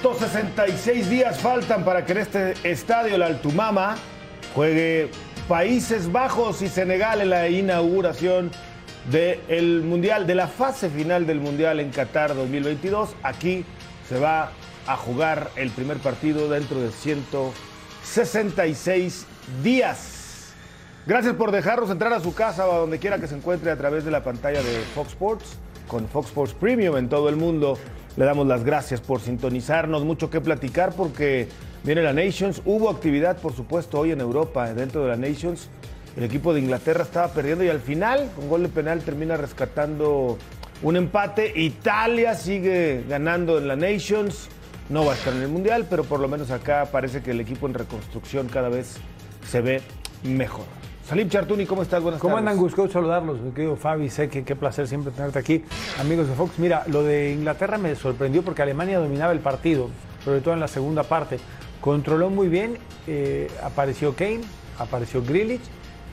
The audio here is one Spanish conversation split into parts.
166 días faltan para que en este estadio, el Altumama, juegue Países Bajos y Senegal en la inauguración del Mundial, de la fase final del Mundial en Qatar 2022. Aquí se va a jugar el primer partido dentro de 166 días. Gracias por dejarnos entrar a su casa o a donde quiera que se encuentre a través de la pantalla de Fox Sports, con Fox Sports Premium en todo el mundo. Le damos las gracias por sintonizarnos, mucho que platicar porque viene la Nations. Hubo actividad, por supuesto, hoy en Europa, dentro de la Nations. El equipo de Inglaterra estaba perdiendo y al final, con gol de penal, termina rescatando un empate. Italia sigue ganando en la Nations. No va a estar en el Mundial, pero por lo menos acá parece que el equipo en reconstrucción cada vez se ve mejor. Salim Chartuni, ¿cómo estás? Buenas ¿Cómo tardes. andan? Gusto saludarlos, mi querido Fabi. Sé que qué placer siempre tenerte aquí, amigos de Fox. Mira, lo de Inglaterra me sorprendió porque Alemania dominaba el partido, sobre todo en la segunda parte. Controló muy bien, eh, apareció Kane, apareció Grealish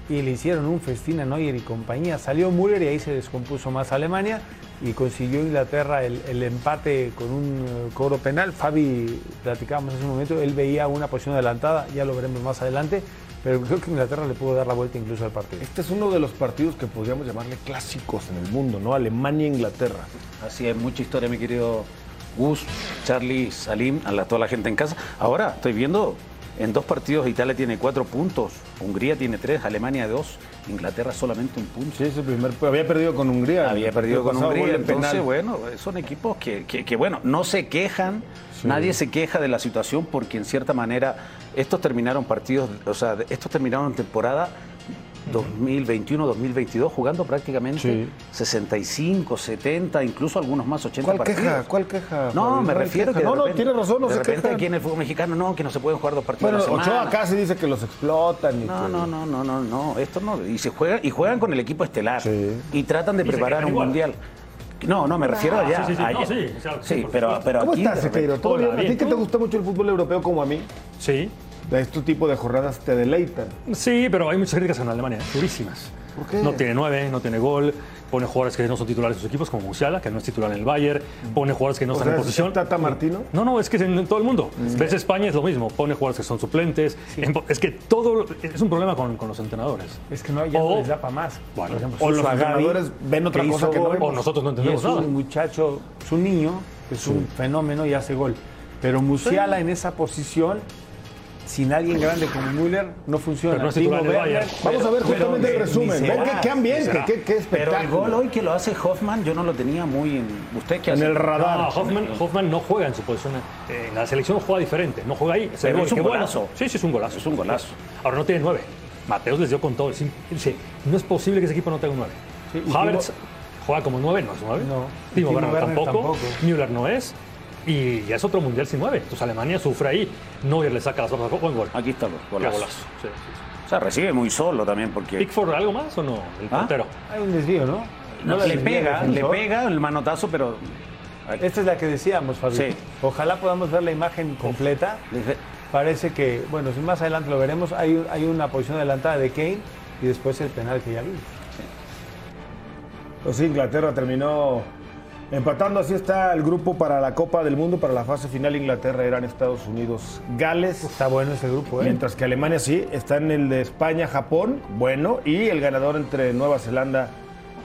y le hicieron un festín a Neuer y compañía. Salió Müller y ahí se descompuso más Alemania y consiguió Inglaterra el, el empate con un eh, cobro penal. Fabi, platicábamos hace un momento, él veía una posición adelantada, ya lo veremos más adelante, pero creo que Inglaterra le pudo dar la vuelta incluso al partido. Este es uno de los partidos que podríamos llamarle clásicos en el mundo, ¿no? Alemania-Inglaterra. Así es, mucha historia, mi querido Gus, Charlie, Salim, a la, toda la gente en casa. Ahora estoy viendo, en dos partidos Italia tiene cuatro puntos, Hungría tiene tres, Alemania dos, Inglaterra solamente un punto. Sí, es el primer. Había perdido con Hungría. Había perdido con Hungría, entonces penal. bueno, son equipos que, que- que, bueno, no se quejan, nadie se queja de la situación porque en cierta manera estos terminaron partidos, o sea, estos terminaron temporada 2021-2022 jugando prácticamente Sí. 65, 70, incluso algunos más 80 ¿Cuál partidos. queja? ¿Cuál queja? No, me ¿Cuál refiero queja? que de No, no, repente- tiene razón, no de se repente quejan. aquí en el fútbol mexicano no, que no se pueden jugar dos partidos Bueno, a la Ochoa se dice que los explotan. Y No, que- no, no, no, no, no, esto no. Y se juegan, y juegan con el equipo estelar. Sí. Y tratan de preparar un igual. mundial. No, no, me refiero allá. sí, sí, sí. allá. No, sí, o sea, Sí, pero, pero ¿Cómo aquí. estás, Sequeiro? ¿Todo Hola, bien? ¿A ti que te gusta mucho el fútbol europeo como a mí? Sí, De este tipo de jornadas te deleitan. sí, pero hay muchas críticas en Alemania, durísimas. ¿Por qué? No tiene nueve, no tiene gol, pone jugadores que no son titulares de sus equipos, como Musiala, que no es titular en el Bayern, pone jugadores que no O están sea, en ¿es posición. Tata Martino? No, no, es que es en todo el mundo. Ves España es lo mismo, pone jugadores que son suplentes. En- Es que todo es un problema con, con los entrenadores. Es que no, ya no O- les da para más. Bueno, Por ejemplo, o los entrenadores ven otra que cosa que no vemos. O nosotros no y entendemos es nada. un muchacho, es un niño, es un fenómeno y hace gol. Pero Musiala en esa posición, sin alguien grande como Müller, no funciona. Pero no es titular Timo Werner, Bayern. Vamos a ver pero- justamente el resumen. Ven qué, qué ambiente, será. qué, qué Pero el gol hoy que lo hace Hoffman, yo no lo tenía muy en. ¿Usted qué En hace? el radar. No, Hoffman, Hoffman no juega en su posición. eh, En la selección juega diferente. No juega ahí. Pero es un bueno. golazo. Sí, sí, es un golazo. Es un golazo. Ahora no tiene nueve. Mateos les dio con todo. Sí, no es posible que ese equipo no tenga un nueve. Sí, Havertz Timo- juega como nueve, no es nueve. No. Timo, Timo Werner, Werner tampoco. tampoco. Müller no es. Y ya es otro mundial sin nueve. Entonces Alemania sufre ahí. Neuer le saca las papas a buen gol. Aquí está golazo. golazo. Sí, sí, sí. O sea, recibe muy solo también porque. ¿Pickford algo más o no? El ¿Ah? portero. Hay un desvío, ¿no? No, le pega, le pega el manotazo, pero. Esta es la que decíamos, Fabi. Sí. Ojalá podamos ver la imagen completa. Dice- Parece que, bueno, si más adelante lo veremos, hay, hay una posición adelantada de Kane y después el penal que ya vimos. Pues sí, Inglaterra terminó empatando. Así está el grupo para la Copa del Mundo. Para la fase final, Inglaterra, Irán, Estados Unidos, Gales. Está bueno ese grupo, ¿eh? Mientras que Alemania sí, está en el de España, Japón, bueno, y el ganador entre Nueva Zelanda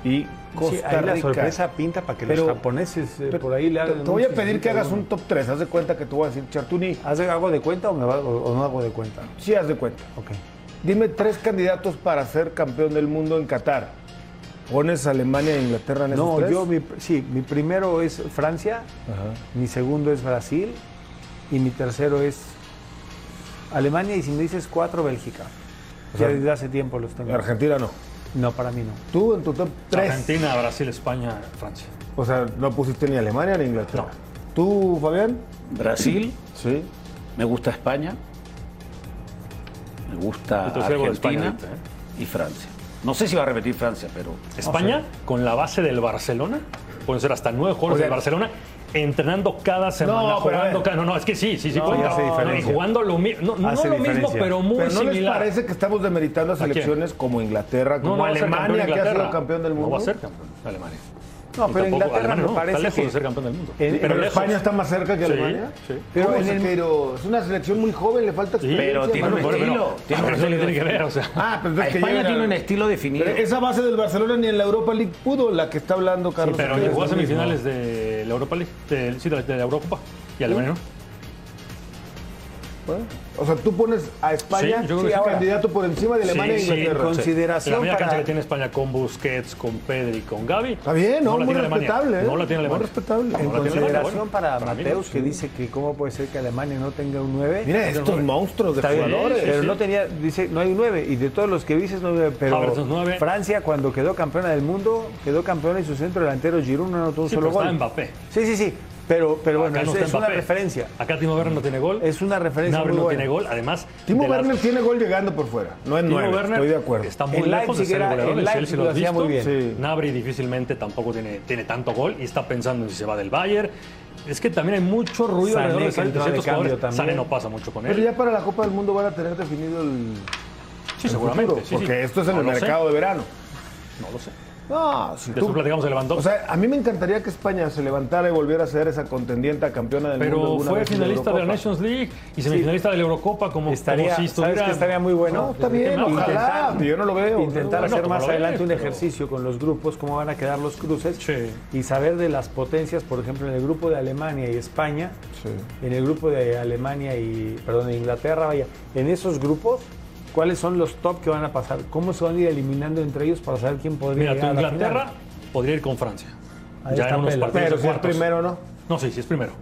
y Costa Sí, ahí la Rica. sorpresa pinta para que Pero- los japoneses eh, Pero por ahí le hagan. te voy a pedir que hagas un top 3. Haz de cuenta que tú vas a decir, Chartuni, ¿Haz algo de cuenta o, me va- o- o no hago de cuenta? sí haz de cuenta. Ok. Dime tres candidatos para ser campeón del mundo en Qatar. ¿Pones Alemania e Inglaterra en esos No, tres? yo, mi, sí, mi primero es Francia, Ajá. mi segundo es Brasil y mi tercero es Alemania y si me dices cuatro, Bélgica. Ya sea, desde hace tiempo los tengo. Argentina no. No, para mí no. Tú en tu top 3. Argentina, Brasil, España, Francia. O sea, no pusiste ni Alemania ni Inglaterra. No. ¿Tú, Fabián? Brasil, Sí. me gusta España, me gusta España Argentina ahorita, ¿eh? y Francia. No sé si va a repetir Francia, pero. España, con la base del Barcelona, pueden ser hasta nueve jugadores O sea, del Barcelona, entrenando cada semana, No, jugando cada. No, no, es que sí, sí, sí, No, cuenta. Y jugando lo mismo, no, no lo mismo, pero muy Pero ¿no les similar. parece que estamos demeritando a selecciones como Inglaterra, No, como no Alemania, que ha sido campeón del mundo? No va a ser campeón Alemania. No, pero Inglaterra me no, parece está que- ser campeón del mundo. en- Pero. España está más cerca que Alemania. sí. Pero ¿Cómo en se- el- pero es una selección muy joven, le falta Sí, experiencia. pero tiene un estilo, tiene Ah, un pero estilo. tiene que ver, o sea. Ah, pero es que España tiene un estilo definido. Pero esa base del Barcelona ni en la Europa League pudo, la que está hablando Carlos. Pero llegó a semifinales de la Europa League, de, sí, de la, de la Eurocopa. Y Alemania no. O sea, tú pones a España Sí, yo creo que sí, candidato por encima de Alemania Sí, e sí, Inglaterra. con- consideración La media para- cancha que tiene España con Busquets, con Pedri, con Gavi. Está bien, ¿no? muy respetable. ¿eh? No la tiene Alemania. Muy respetable. En consideración Alemania, para, bueno, para mí Mateus, que dice que cómo puede ser que Alemania no tenga un 9. Mira estos monstruos de Está bien, jugadores. pero sí. no tenía, dice, no hay un 9. Y de todos los que dices, no hay 9. Pero es nueve. Francia, cuando quedó campeona del mundo, quedó campeona y su centro delantero Giroud no anotó un Sí, solo gol. Mbappé. Sí, sí, sí. Pero, pero bueno, no es, una referencia. Acá Timo Werner no tiene gol. Es una referencia muy no buena. tiene gol. Además, Timo Werner tiene gol llegando por fuera. No es nueve, Werner estoy de acuerdo. está muy En lejos de ser el era- goleador. El Leipzig lo hacía visto. muy bien. Sí. Gnabry difícilmente tampoco tiene, tiene tanto gol y está pensando en si se va del Bayern. Es que también hay mucho ruido Sané, alrededor de de ciertos jugadores. no pasa mucho con Pero él. ya para la Copa del Mundo van a tener definido el, Sí, el seguramente. futuro, sí, sí. porque esto es en No el mercado de verano. No lo sé. No, si Después tú- platicamos de O Lewandowski. sea, a mí me encantaría que España se levantara y volviera a ser esa contendiente a campeona del mundo. Pero fue finalista de la. Nations League y semifinalista de la Eurocopa como, Estaría, como si ¿Sabes estuviera... que estaría muy bueno? No, está bien, Intentar- ojalá. Yo no lo veo. Intentar hacer más adelante ves, un pero- ejercicio con los grupos, cómo van a quedar los cruces Sí. y saber de las potencias, por ejemplo, en el grupo de Alemania y España, Sí. en el grupo de Alemania y, perdón, de Inglaterra, vaya, en esos grupos, ¿cuáles son los top que van a pasar? ¿Cómo se van a ir eliminando entre ellos para saber quién podría Mira, llegar a la Inglaterra final? podría ir con Francia. Ahí ya en unos partidos Pero si es primero, ¿no? No, sí, sí es primero.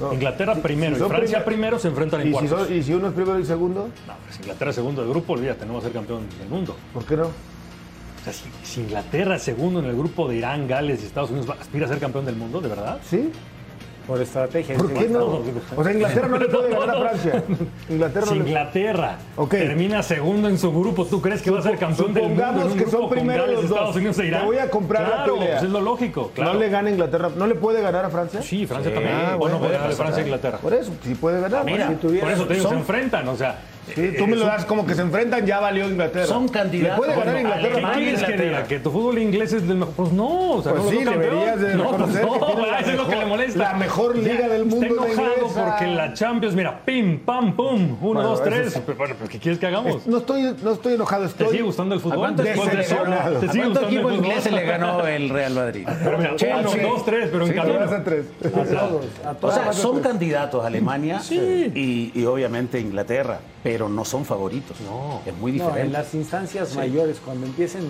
No. Inglaterra Si- primero si y Francia primer- primero se enfrentan en ¿Y si, son- y si uno es primero y segundo, No, pues Inglaterra segundo de grupo, olvídate, no va a ser campeón del mundo. ¿por qué no? O sea, si, si Inglaterra es segundo en el grupo de Irán, Gales y Estados Unidos, ¿va- ¿aspira a ser campeón del mundo, de verdad? ¿Sí? Por estrategia. ¿Por qué no? O sea, Inglaterra no le puede ganar a Francia. Inglaterra Si no le... Inglaterra Ok. termina segundo en su grupo, ¿tú crees que va a ser campeón del mundo? Supongamos que son primero los dos. Estados Unidos e Irán? Te voy a comprar la claro, pelea. pues es lo lógico, claro. ¿No le gana Inglaterra? ¿No le puede ganar a Francia? Sí, Francia Sí. también. Ah, ¿O bueno, no puede ganarle pasar. Francia a Inglaterra? Por eso, sí puede ganar. Mira, Si tuviera- Por eso te digo, son- se enfrentan, o sea. Sí, tú me lo das como que se enfrentan, ya valió Inglaterra. Son candidatos. ¿Le puede ganar Bueno, Inglaterra? ¿Qué quieres que diga? ¿Que tu fútbol inglés es del mejor? Pues no, o sea, Pues no sí, es deberías de no, pues no, que tiene la eso es lo que mejor- le molesta. la mejor liga del mundo Está es enojado inglesa. porque la Champions, mira, pim, pam, pum, uno, Bueno, dos, tres. Pero, bueno, pero ¿qué quieres que hagamos? No estoy, no estoy enojado, ¿Te estoy... sigue gustando el fútbol? cuántos Después de eso, decepcionado? ¿Te ¿A sigue cuánto gustando equipo inglés se le ganó el Real Madrid? Pero mira, uno, dos, tres, pero en Te camino. a tres. A todos, a O sea, son candidatos Alemania y obviamente Inglaterra, pero no son favoritos. No. Es muy No, diferente. en las instancias mayores, cuando empiecen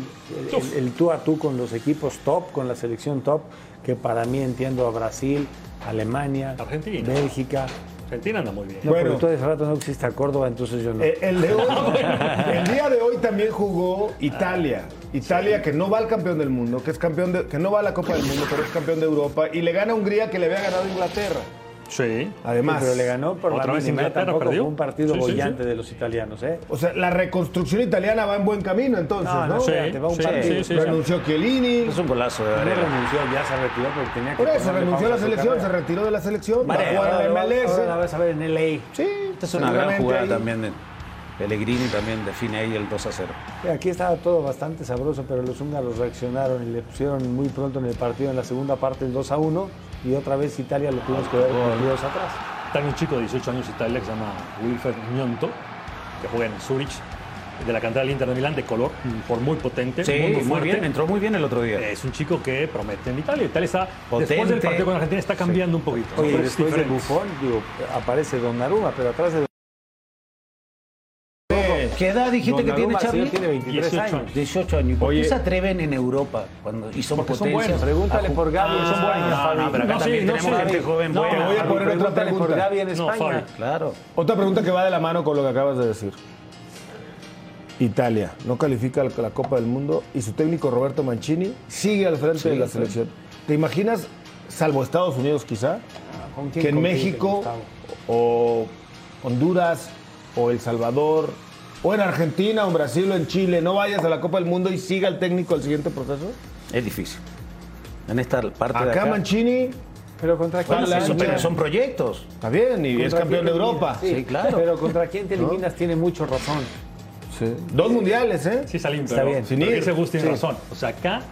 el, el- el tú a tú con los equipos top, con la selección top, que para mí entiendo a Brasil, Alemania, Argentina. Bélgica. Argentina anda muy bien. No, Bueno. pero tú de rato no existe a Córdoba, entonces yo no. Eh, el, de hoy- el día de hoy también jugó Italia. Italia que no va al campeón del mundo, que es campeón de, que no va a la Copa del Mundo, pero es campeón de Europa y le gana a Hungría que le había ganado a Inglaterra. Sí. Además, pero le ganó por ¿Otra la vez mínima, tampoco perdió? fue un partido Sí, sí, bollante sí. de los italianos, ¿eh? o sea, la reconstrucción italiana va en buen camino entonces, No, ¿no? no, Sí, espérate, va un sí, partido. sí, sí. Renunció Chiellini. Es un golazo de No Varela. renunció, ya se retiró porque tenía que Por eso renunció a la selección, se retiró de la selección, va a Vale, jugar en MLS. ahora la vas a ver en LA. Sí, Esta es una gran jugada ahí. también. de Pellegrini también define ahí el 2 a 0. Aquí estaba todo bastante sabroso, pero los húngaros reaccionaron y le pusieron muy pronto en el partido, en la segunda parte, el 2 a 1, y otra vez Italia lo tuvimos que ver con dos atrás. Está un chico de 18 años Italia que se llama Wilfred Gnonto, que juega en Zurich, de la cantera del Inter de Milán, de color, por muy potente, Sí, muy, muy fuerte. bien, entró muy bien el otro día. Es un chico que promete en Italia. Italia está, después Potente. del partido con Argentina, está cambiando un poquito. Oye, Es después de. Buffon, digo, aparece Donnarumma, pero atrás de ¿Qué edad dijiste que tiene Charlie? tiene 23 18 años. años. 18 años. ¿Por qué se atreven en Europa cuando, y son son potencias? buenos. Pregúntale por. Ah, son buenos, no, Fabi. no, pero acá No, también no, tenemos gente joven No, buena. Voy a poner otra por pregunta. En No, España. Fabi. Claro. Otra pregunta que va de la mano con lo que acabas de decir. Italia no califica a la Copa del Mundo y su técnico Roberto Mancini sigue al frente de la selección. ¿Te imaginas, salvo Estados Unidos quizá, ¿Con quién que en México o Honduras o El Salvador o en Argentina o en Brasil o en Chile no vayas a la Copa del Mundo y siga el técnico al siguiente proceso? Es difícil. En esta parte de Acá acá. Mancini Pero contra quién Bueno, te sí, Eso, pero son proyectos. está bien y es ¿Contra campeón de Europa. Sí, claro. Pero contra quién te eliminas tiene mucho razón. Dos mundiales, ¿eh? Sí, Salim, Está pero, bien. Sin pero ir. ese Gus tiene Sí. razón. O sea, acá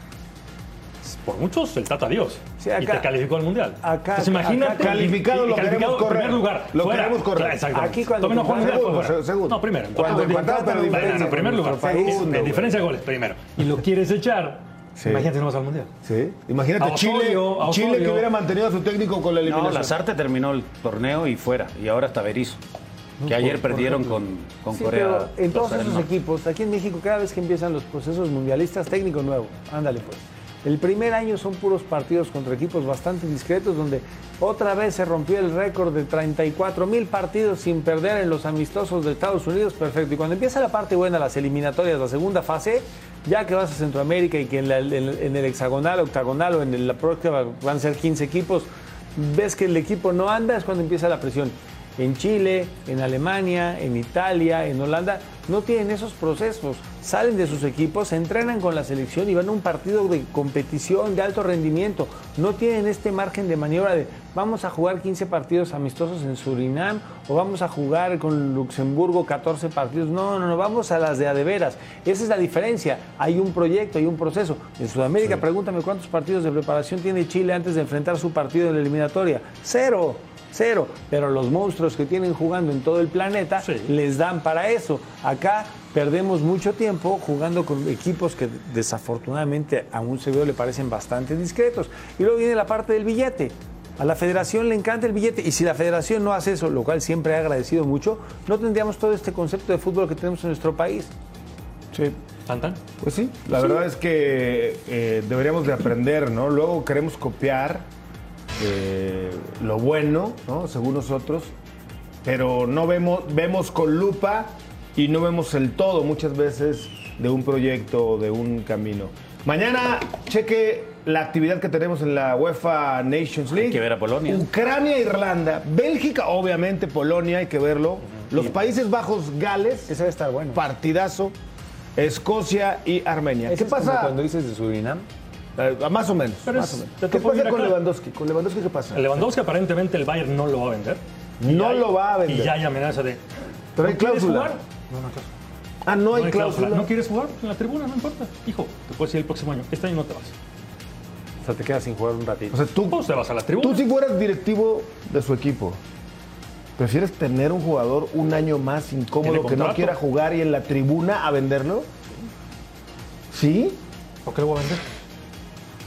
por muchos, el Tata Dios. Sí, y te calificó al Mundial. acá- Entonces, imagínate. acá calificado y- y lo calificado queremos en primer correr. lugar. Lo fuera. queremos correr. Exactamente. Aquí cuando no segundo, fuera. segundo. No, primero. Cuando empató, pero diferencia en primer lugar. segundo, diferencia de goles, primero. Y lo quieres echar. Sí. Imagínate, no vas al Mundial. Sí. Imagínate Chile, Osorio, Chile que hubiera mantenido a su técnico con la No, eliminación. Lazarte terminó el torneo y fuera. Y ahora está Berizzo. Que ayer perdieron con, con Sí, Corea. pero en todos esos equipos, aquí en México, cada vez que empiezan los procesos mundialistas, técnico nuevo, ándale pues. El primer año son puros partidos contra equipos bastante discretos, donde otra vez se rompió el récord de 34 mil partidos sin perder en los amistosos de Estados Unidos, perfecto. Y cuando empieza la parte buena, las eliminatorias, la segunda fase, ya que vas a Centroamérica y que en, en el hexagonal, octagonal o en la próxima van a ser 15 equipos, ves que el equipo no anda, es cuando empieza la presión. En Chile, en Alemania, en Italia, en Holanda, no tienen esos procesos. Salen de sus equipos, se entrenan con la selección y van a un partido de competición de alto rendimiento. No tienen este margen de maniobra de vamos a jugar 15 partidos amistosos en Surinam o vamos a jugar con Luxemburgo 14 partidos. No, no, no, vamos a las de a de veras. Esa es la diferencia. Hay un proyecto, hay un proceso. En Sudamérica, pregúntame cuántos partidos de preparación tiene Chile antes de enfrentar su partido en la eliminatoria. Cero. Cero, pero los monstruos que tienen jugando en todo el planeta Sí. les dan para eso. Acá perdemos mucho tiempo jugando con equipos que desafortunadamente a un servidor le parecen bastante discretos. Y luego viene la parte del billete. A la federación le encanta el billete y si la federación no hace eso, lo cual siempre he agradecido mucho, no tendríamos todo este concepto de fútbol que tenemos en nuestro país. Sí. ¿Tan, tan? Pues sí, la verdad es que eh, deberíamos de aprender, ¿no? Luego queremos copiar eh, lo bueno, ¿no? Según nosotros, pero no vemos, vemos con lupa y no vemos el todo muchas veces de un proyecto o de un camino. Mañana cheque la actividad que tenemos en la UEFA Nations League. que ver a Polonia. Ucrania, Irlanda, Bélgica, obviamente Polonia, hay que verlo. Los Países Bajos, Gales, Ese a estar bueno. partidazo. Escocia y Armenia. ¿Qué es como pasa? Cuando dices de Surinam, Eh, más o menos. Pero más es- o menos. te ¿Qué pasa con acá. Lewandowski? ¿Con Lewandowski qué pasa? El Lewandowski aparentemente el Bayern no lo va a vender. No hay- lo va a vender. Y ya hay amenaza de. Pero hay ¿no quieres cláusula. jugar? No, no hay cláusula. Ah, no hay, No hay cláusula. cláusula. ¿No quieres jugar en la tribuna? No importa. Hijo, te puedes ir el próximo año. Este año no te vas. o sea, te quedas sin jugar un ratito. O sea, tú, Pues te vas a la tribuna. tú si fueras directivo de su equipo, ¿prefieres tener un jugador un año más incómodo que no quiera jugar y en la tribuna a venderlo? ¿Sí? ¿Por qué lo voy a vender?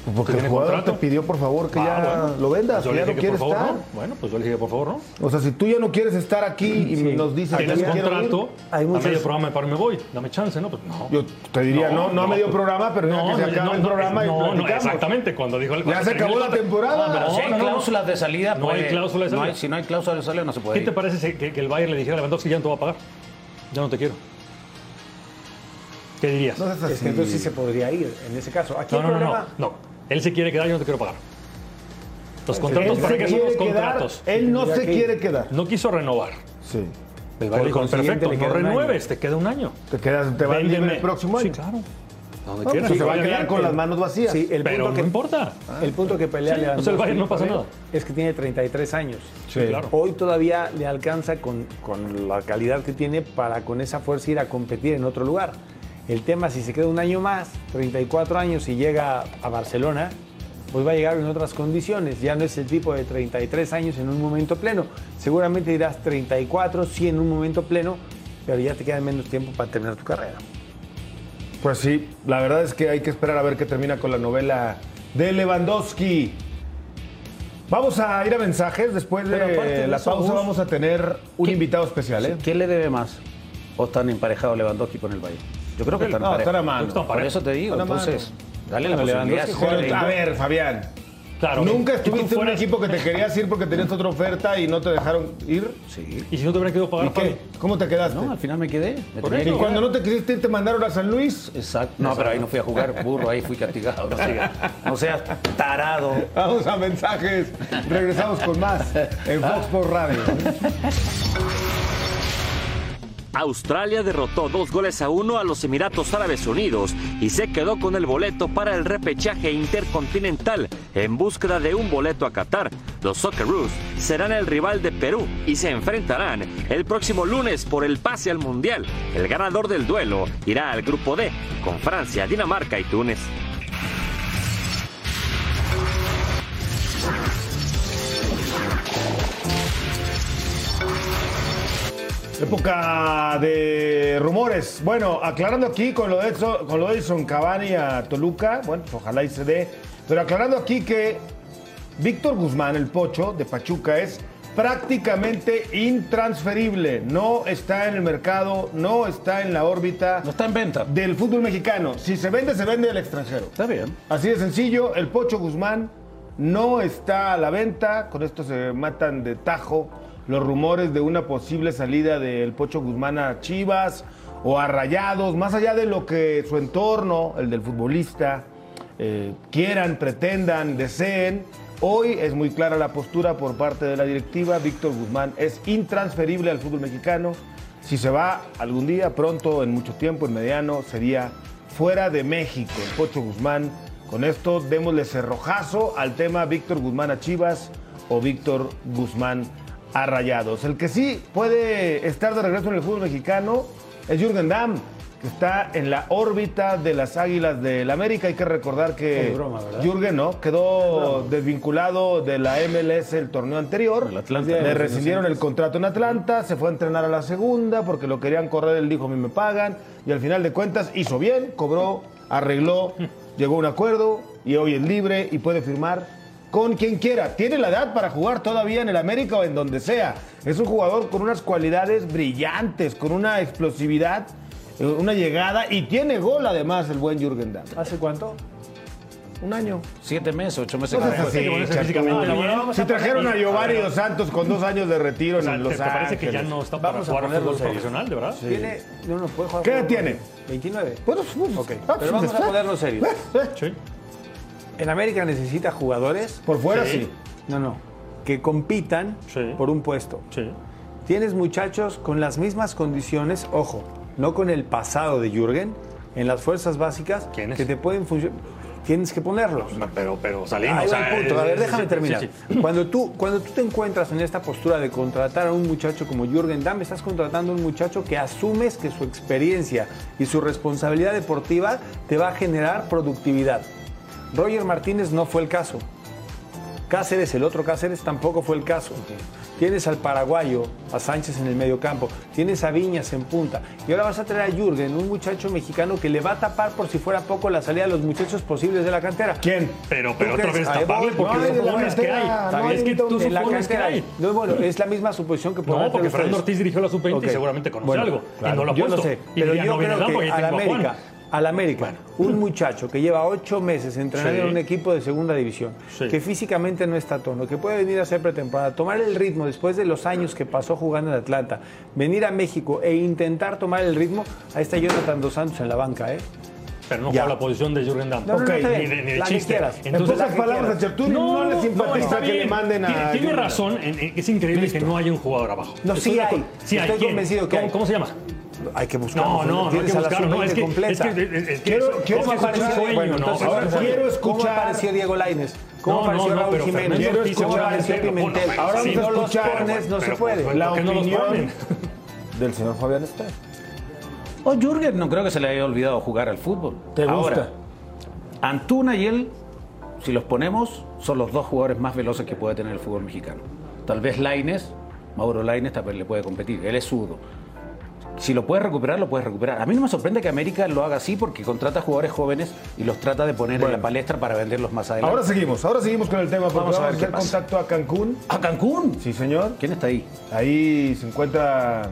Pues porque el ¿Tiene jugador contrato? te pidió por favor que Ah, ya bueno. lo vendas, Yo que le ya no dije que quieres por favor estar. no. Bueno, pues yo le dije por favor no. O sea, si tú ya no quieres estar aquí y Sí. nos dices que Tienes ya quiero ir, contrato, Hay a muchas- medio programa para me voy. Dame chance, ¿no? Pues no. yo te diría, no, no, a medio pues- programa, pero ya que se acaba el programa y no, no, exactamente, cuando dijo el Ya se acabó la temporada. Pero si hay no, no, no. cláusulas de salida, No hay puede- cláusula de no salida. si no hay cláusula de salida, no se puede ¿Qué te parece si- que, el Bayern le dijera a Lewandowski ya no te va a pagar? Ya no te quiero. ¿Qué dirías? No Es así. entonces sí se podría ir en ese caso. Aquí No, el no, no, no, problema- no. Él se quiere quedar y yo no te quiero pagar. Los contratos, ¿para qué son los quedar, contratos? Él no se que quiere quedar. No quiso renovar. Sí. El Bayern dijo, perfecto, le no renueves, te queda un año. Te quedas, te va Véndeme. libre el próximo año. Sí, claro. Donde No, quieras. pues se va a quedar con las manos vacías. Sí, el Pero punto no que, importa. El punto que pelea Sí, Lewandowski o sea, el Bayern no pasa nada. Es que tiene 33 años. Sí. claro. Hoy todavía le alcanza con, con la calidad que tiene para con esa fuerza ir a competir en otro lugar. El tema, si se queda un año más, 34 años y llega a Barcelona, pues va a llegar en otras condiciones. Ya no es el tipo de 33 años en un momento pleno. Seguramente dirás 34, sí en un momento pleno, pero ya te queda menos tiempo para terminar tu carrera. Pues sí, la verdad es que hay que esperar a ver qué termina con la novela de Lewandowski. Vamos a ir a mensajes. Después de de la eso, pausa vamos a tener un ¿qué- invitado especial. ¿eh? ¿Quién le debe más? ¿O están emparejados Lewandowski con el Bayern? Yo creo que están No, están a mano. Están Por eso te digo, entonces, dale la posibilidad. A ver, Fabián. Claro. Nunca estuviste en un equipo que te querías ir porque tenías otra oferta y no te dejaron ir. Sí. ¿Y si no te hubiera querido ¿Y pagar, qué? ¿Cómo te quedaste? No, al final me quedé. Me tenía y cuando no te quisiste ir, te mandaron a San Luis. Exacto. No, pero ahí no fui a jugar, burro, ahí fui castigado. No, sigas. no seas tarado. Vamos a mensajes. Regresamos con más en Fox por Radio. Australia derrotó dos goles a uno a los Emiratos Árabes Unidos y se quedó con el boleto para el repechaje intercontinental en búsqueda de un boleto a Qatar. Los Socceroos serán el rival de Perú y se enfrentarán el próximo lunes por el pase al Mundial. El ganador del duelo irá al grupo D con Francia, Dinamarca y Túnez. Época de rumores. Bueno, aclarando aquí con lo de Edson, con lo de Edson Cavani a Toluca, bueno, pues ojalá y se dé, pero aclarando aquí que Víctor Guzmán, el pocho de Pachuca, es prácticamente intransferible. No está en el mercado, no está en la órbita No está en venta. del fútbol mexicano. Si se vende, se vende del extranjero. Está bien. Así de sencillo, el Pocho Guzmán no está a la venta. Con esto se matan de tajo los rumores de una posible salida del Pocho Guzmán a Chivas o a Rayados, más allá de lo que su entorno, el del futbolista, eh, quieran, pretendan, deseen. Hoy es muy clara la postura por parte de la directiva. Víctor Guzmán es intransferible al fútbol mexicano. Si se va algún día, pronto, en mucho tiempo, en mediano, sería fuera de México. El Pocho Guzmán. Con esto, démosle cerrojazo al tema Víctor Guzmán a Chivas o Víctor Guzmán a Rayados. El que sí puede estar de regreso en el fútbol mexicano es Jürgen Damm, que está en la órbita de las Águilas del América. Hay que recordar que broma. Jürgen no quedó desvinculado de la MLS el torneo anterior. El Atlanta. Le rescindieron el contrato en Atlanta, se fue a entrenar a la segunda porque lo querían correr. Él dijo: A mí me pagan. Y al final de cuentas hizo bien, cobró, arregló, llegó a un acuerdo y hoy es libre y puede firmar con quien quiera. Tiene la edad para jugar todavía en el América o en donde sea. Es un jugador con unas cualidades brillantes, con una explosividad, eh, una llegada y tiene gol además el buen Jürgen Damm. ¿Hace cuánto? Un año. Siete meses, ocho meses. Cosas que así, físicamente No, no, Si trajeron a Giovanni Dos Santos con dos años de retiro O sea, en ¿te, Los te parece que ya Ángeles. no está para Vamos a jugar fútbol profesional, de verdad? Tiene, no, no puede jugar. ¿Qué edad tiene? 29. Bueno, pues, Ok, ah, pero vamos pues, a ponerlo serio. Sí. En América necesita jugadores, Por fuera Sí. sí. no, no, que compitan Sí. por un puesto. Sí. Tienes muchachos con las mismas condiciones, ojo, no con el pasado de Jürgen, en las fuerzas básicas ¿Quiénes? que te pueden funcionar. Tienes que ponerlos. No, Pero, pero Salim, Ahí o va sea, el punto. A ver, déjame terminar. sí, sí. Cuando, tú, cuando tú te encuentras en esta postura de contratar a un muchacho como Jürgen Damm, estás contratando a un muchacho que asumes que su experiencia y su responsabilidad deportiva te va a generar productividad. Roger Martínez no fue el caso. Cáceres, el otro Cáceres, tampoco fue el caso. Tienes al paraguayo, a Sánchez en el medio campo, tienes a Viñas en punta. Y ahora vas a traer a Jürgen, un muchacho mexicano que le va a tapar por si fuera poco la salida de los muchachos posibles de la cantera. ¿Quién? Pero, pero ¿Tú otra vez taparle porque No la supones que hay. no es que tú la supones que hay. No, bueno, es la misma suposición que pueden No, porque. Fernando Ortiz dirigió la sub-20 Ok. y seguramente conoce Bueno, algo. claro, y no lo ha yo no sé, y pero ya yo no creo que a Juan. América, al América, un muchacho que lleva ocho meses entrenando Sí. en un equipo de segunda división, Sí. que físicamente no está a tono, que puede venir a hacer pretemporada, tomar el ritmo después de los años que pasó jugando en Atlanta, venir a México e intentar tomar el ritmo, ahí está Jonathan Dos Santos en la banca, ¿eh? Pero no Ya. juega la posición de Jürgen Damm. No, no, no, Ni de, ni de chiste. Entonces, que palabras, a Chertuni no, le simpatiza está que le manden a. Tiene, razón, en- en- es increíble que no haya un jugador abajo. No, Estoy sí hay. acuerdo. Sí hay. Estoy ¿Quién? convencido que ¿Cómo, hay. ¿Cómo se llama? Hay que buscarlo. No, no, no hay Tienes que buscarlo. No, es que, completa. es que, es que Quiero- quiero es que escuchar- un sueño, Bueno, ¿no? entonces, ahora quiero ¿Cómo escuchar- apareció Diego Lainez? ¿Cómo No, no, apareció no, Raúl Jiménez? Quiero Ortiz ¿Cómo escuchar- apareció Pimentel? bueno, Ahora si no los escuchar- pones, no se puede. La ¿por qué no los opinión ponen? del señor Fabián Estrada. O Jürgen no creo que se le haya olvidado jugar al fútbol. ¿Te gusta? Ahora, Antuna y él, si los ponemos, son los dos jugadores más veloces que puede tener el fútbol mexicano. Tal vez Laines, Mauro Laines también le puede competir. Él es zurdo. Si lo puedes recuperar, lo puedes recuperar. A mí no me sorprende que América lo haga así porque contrata jugadores jóvenes y los trata de poner en la palestra para venderlos más adelante. Ahora seguimos, ahora seguimos con el tema Vamos vamos, a ver qué pasa. contacto a Cancún. ¡A Cancún! Sí, señor. ¿Quién está ahí? Ahí se encuentra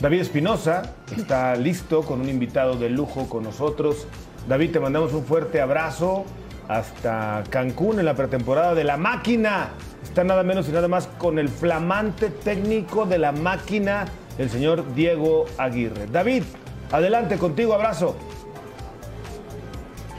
David Espinosa, está listo con un invitado de lujo con nosotros. David, te mandamos un fuerte abrazo hasta Cancún en la pretemporada de la máquina. Está nada menos y nada más con el flamante técnico de la máquina, el señor Diego Aguirre. David, adelante contigo, abrazo.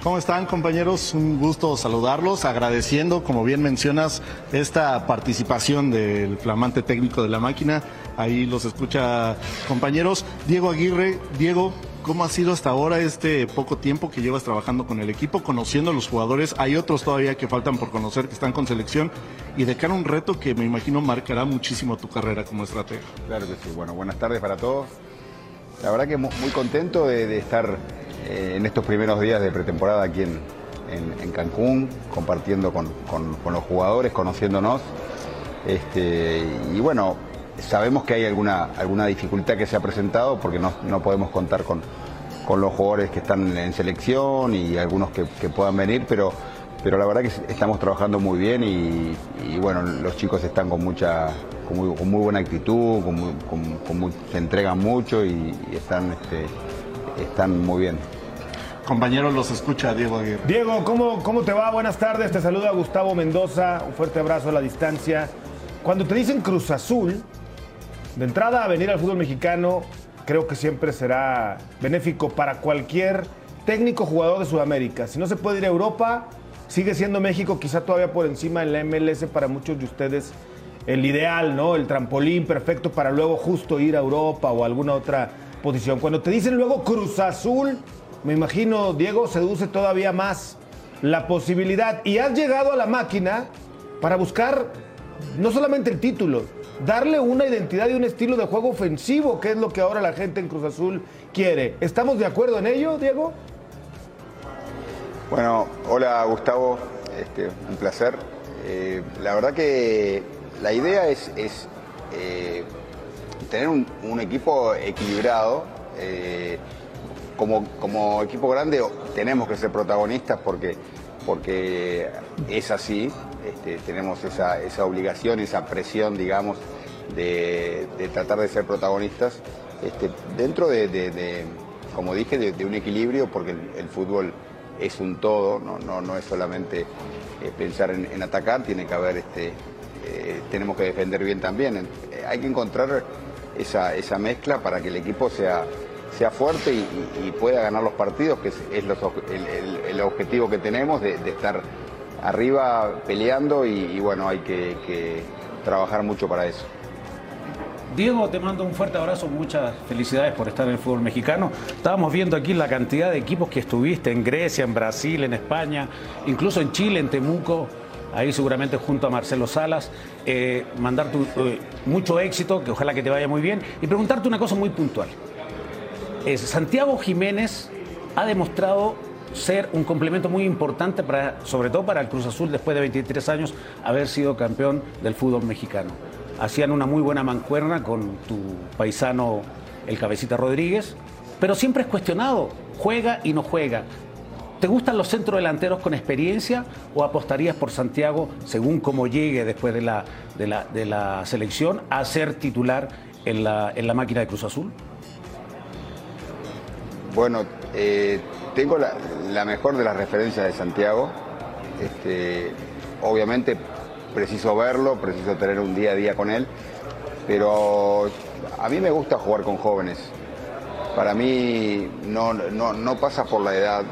¿Cómo están compañeros? Un gusto saludarlos, agradeciendo, como bien mencionas, esta participación del flamante técnico de la máquina. Ahí los escucha compañeros. Diego Aguirre, Diego, ¿cómo ha sido hasta ahora este poco tiempo que llevas trabajando con el equipo, conociendo a los jugadores? Hay otros todavía que faltan por conocer, que están con selección, y de cara a un reto que me imagino marcará muchísimo tu carrera como estratega. Claro que sí. Bueno, buenas tardes para todos. La verdad que mu- muy contento de, estar eh, en estos primeros días de pretemporada aquí en, Cancún, compartiendo con los jugadores, conociéndonos. Este, y bueno, sabemos que hay alguna, alguna dificultad que se ha presentado porque no, no podemos contar con, con los jugadores que están en selección y algunos que, que puedan venir, pero, pero la verdad que estamos trabajando muy bien y, y bueno, los chicos están con mucha con muy, con muy buena actitud, con muy- con- con muy- se entregan mucho y, y están, este, están muy bien. Compañeros, los escucha Diego Aguirre. Diego, ¿cómo, ¿cómo te va? Buenas tardes. Te saluda Gustavo Mendoza. Un fuerte abrazo a la distancia. Cuando te dicen Cruz Azul, de entrada venir al fútbol mexicano, creo que siempre será benéfico para cualquier técnico jugador de Sudamérica. Si no se puede ir a Europa, sigue siendo México quizá todavía por encima en la MLS para muchos de ustedes el ideal, ¿no? El trampolín perfecto para luego justo ir a Europa o alguna otra posición. Cuando te dicen luego Cruz Azul, me imagino, Diego, seduce todavía más la posibilidad. Y has llegado a la máquina para buscar no solamente el título, darle una identidad y un estilo de juego ofensivo, que es lo que ahora la gente en Cruz Azul quiere. ¿Estamos de acuerdo en ello, Diego? Bueno, hola Gustavo, este, un placer. Eh, la verdad que la idea es, eh, tener un, un equipo equilibrado. eh, como, como equipo grande tenemos que ser protagonistas porque, porque es así. Este, tenemos esa, esa obligación, esa presión, digamos, de, tratar de ser protagonistas este, dentro de, como dije, de, un equilibrio, porque el, fútbol es un todo, no, no, no es solamente eh, pensar en, atacar, tiene que haber, este, eh, tenemos que defender bien también. Eh, hay que encontrar esa, esa mezcla para que el equipo sea, sea fuerte y, pueda ganar los partidos, que es, el, objetivo que tenemos de estar arriba peleando y, bueno, hay que, que trabajar mucho para eso. Diego, te mando un fuerte abrazo, muchas felicidades por estar en el fútbol mexicano. Estábamos viendo aquí la cantidad de equipos que estuviste en Grecia, en Brasil, en España, incluso en Chile, en Temuco, ahí seguramente junto a Marcelo Salas. Eh, mandarte eh, mucho éxito, que ojalá que te vaya muy bien, y preguntarte una cosa muy puntual. Eh, Santiago Jiménez ha demostrado ser un complemento muy importante, para, sobre todo para el Cruz Azul, después de 23 años, haber sido campeón del fútbol mexicano. Hacían una muy buena mancuerna con tu paisano, el Cabecita Rodríguez, pero siempre es cuestionado, juega y no juega. ¿Te gustan los centrodelanteros con experiencia o apostarías por Santiago, según cómo llegue después de la, de la, de la selección, a ser titular en la, en la máquina de Cruz Azul? Bueno, eh, tengo la, mejor de las referencias de Santiago. Este, obviamente preciso verlo, preciso tener un día a día con él, pero a mí me gusta jugar con jóvenes. Para mí no, no, no pasa por la edad,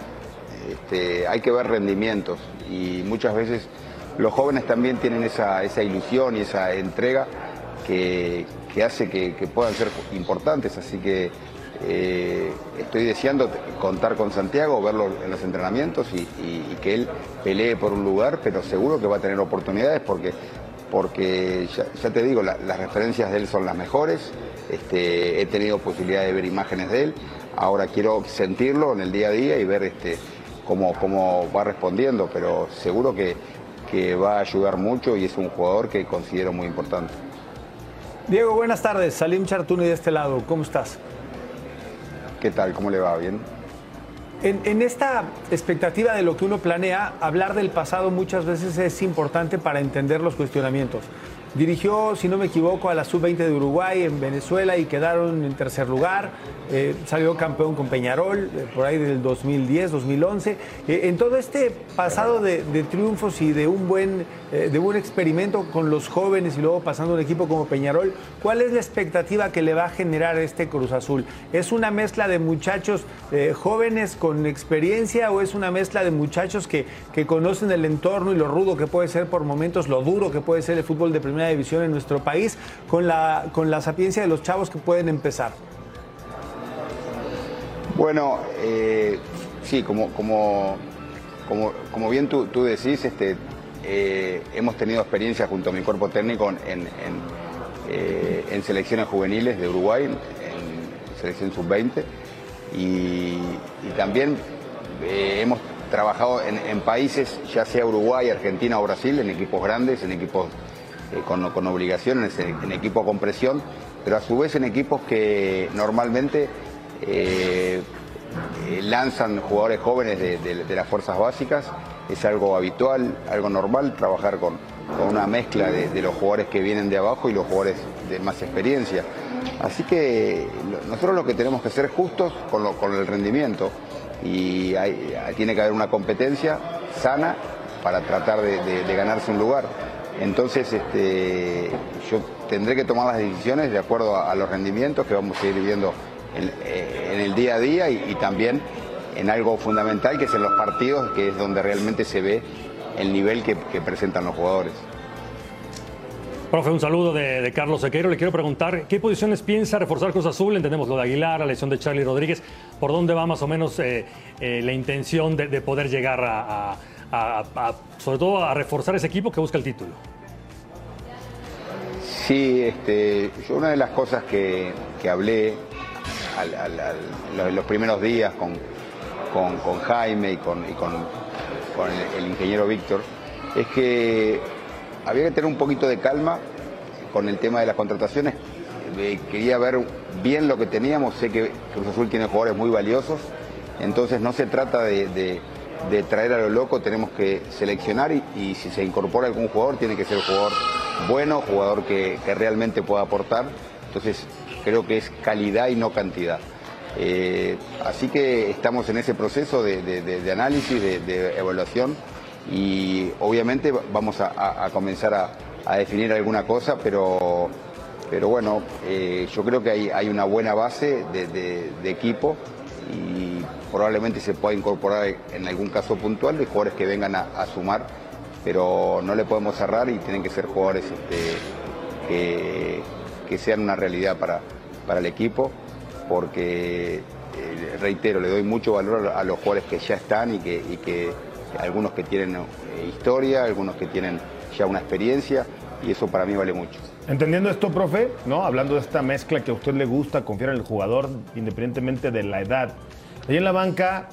este, hay que ver rendimientos y muchas veces los jóvenes también tienen esa, esa ilusión y esa entrega que, que hace que, que puedan ser importantes, así que eh, estoy deseando contar con Santiago, verlo en los entrenamientos y, que él pelee por un lugar, pero seguro que va a tener oportunidades porque, porque ya, te digo, la- las referencias de él son las mejores, este, he tenido posibilidad de ver imágenes de él, ahora quiero sentirlo en el día a día y ver este, cómo, cómo va respondiendo, pero seguro que, que va a ayudar mucho y es un jugador que considero muy importante. Diego, buenas tardes. Salim Chartuni de este lado. ¿Cómo estás? ¿Qué tal? ¿Cómo le va? ¿Bien? En, esta expectativa de lo que uno planea, hablar del pasado muchas veces es importante para entender los cuestionamientos. Dirigió, si no me equivoco, a la sub-20 de Uruguay en Venezuela y quedaron en tercer lugar. Eh, salió campeón con Peñarol eh, por ahí del 2010, 2011. Eh, en todo este pasado de triunfos y de un buen eh, de un experimento con los jóvenes y luego pasando a un equipo como Peñarol, ¿cuál es la expectativa que le va a generar este Cruz Azul? ¿Es una mezcla de muchachos eh, jóvenes con experiencia o es una mezcla de muchachos que, que conocen el entorno y lo rudo que puede ser por momentos, lo duro que puede ser el fútbol de primera división en nuestro país, con la, con la sapiencia de los chavos que pueden empezar? Bueno, eh, sí, como, como, como, como bien tú, tú decís, este, eh, hemos tenido experiencia junto a mi cuerpo técnico en, eh, selecciones juveniles de Uruguay, en selección sub-20, y, también eh, hemos trabajado en, países, ya sea Uruguay, Argentina o Brasil, en equipos grandes, en equipos con, obligaciones, en, equipos con presión, pero a su vez en equipos que normalmente lanzan jugadores jóvenes de, las fuerzas básicas. Es algo habitual, algo normal, trabajar con, una mezcla de, los jugadores que vienen de abajo y los jugadores de más experiencia. Así que nosotros lo que tenemos que ser justos con, con el rendimiento y tiene que haber una competencia sana para tratar de, ganarse un lugar. Entonces este, yo tendré que tomar las decisiones de acuerdo a, los rendimientos que vamos a ir viendo en, eh, el día a día y, también en algo fundamental que es en los partidos, que es donde realmente se ve el nivel que, presentan los jugadores. Profe, un saludo de, Carlos Sequeiro. Le quiero preguntar, ¿qué posiciones piensa reforzar Cruz Azul? Entendemos lo de Aguilar, la lesión de Charlie Rodríguez. ¿Por dónde va más o menos eh, eh, la intención de, poder llegar a, sobre todo, a reforzar ese equipo que busca el título? Sí, este, yo una de las cosas que, hablé en los primeros días con, con, Jaime y con, con, el, ingeniero Víctor es que había que tener un poquito de calma con el tema de las contrataciones. quería ver bien lo que teníamos, sé que Cruz Azul tiene jugadores muy valiosos, entonces no se trata de, traer a lo loco, tenemos que seleccionar y, si se incorpora algún jugador tiene que ser un jugador bueno, jugador que, realmente pueda aportar. Entonces creo que es calidad y no cantidad. Eh, así que estamos en ese proceso de, análisis, de, evaluación y obviamente vamos a, comenzar a, definir alguna cosa, pero, pero bueno, eh, yo creo que hay, una buena base de, equipo y probablemente se pueda incorporar en algún caso puntual de jugadores que vengan a sumar pero no le podemos cerrar y tienen que ser jugadores este, que, sean una realidad para, para el equipo, porque, eh, reitero, le doy mucho valor a los jugadores que ya están y que, algunos que tienen eh, historia, algunos que tienen ya una experiencia, y eso para mí vale mucho. Entendiendo esto, profe, ¿no? hablando de esta mezcla que a usted le gusta, confiar en el jugador independientemente de la edad. Ahí en la banca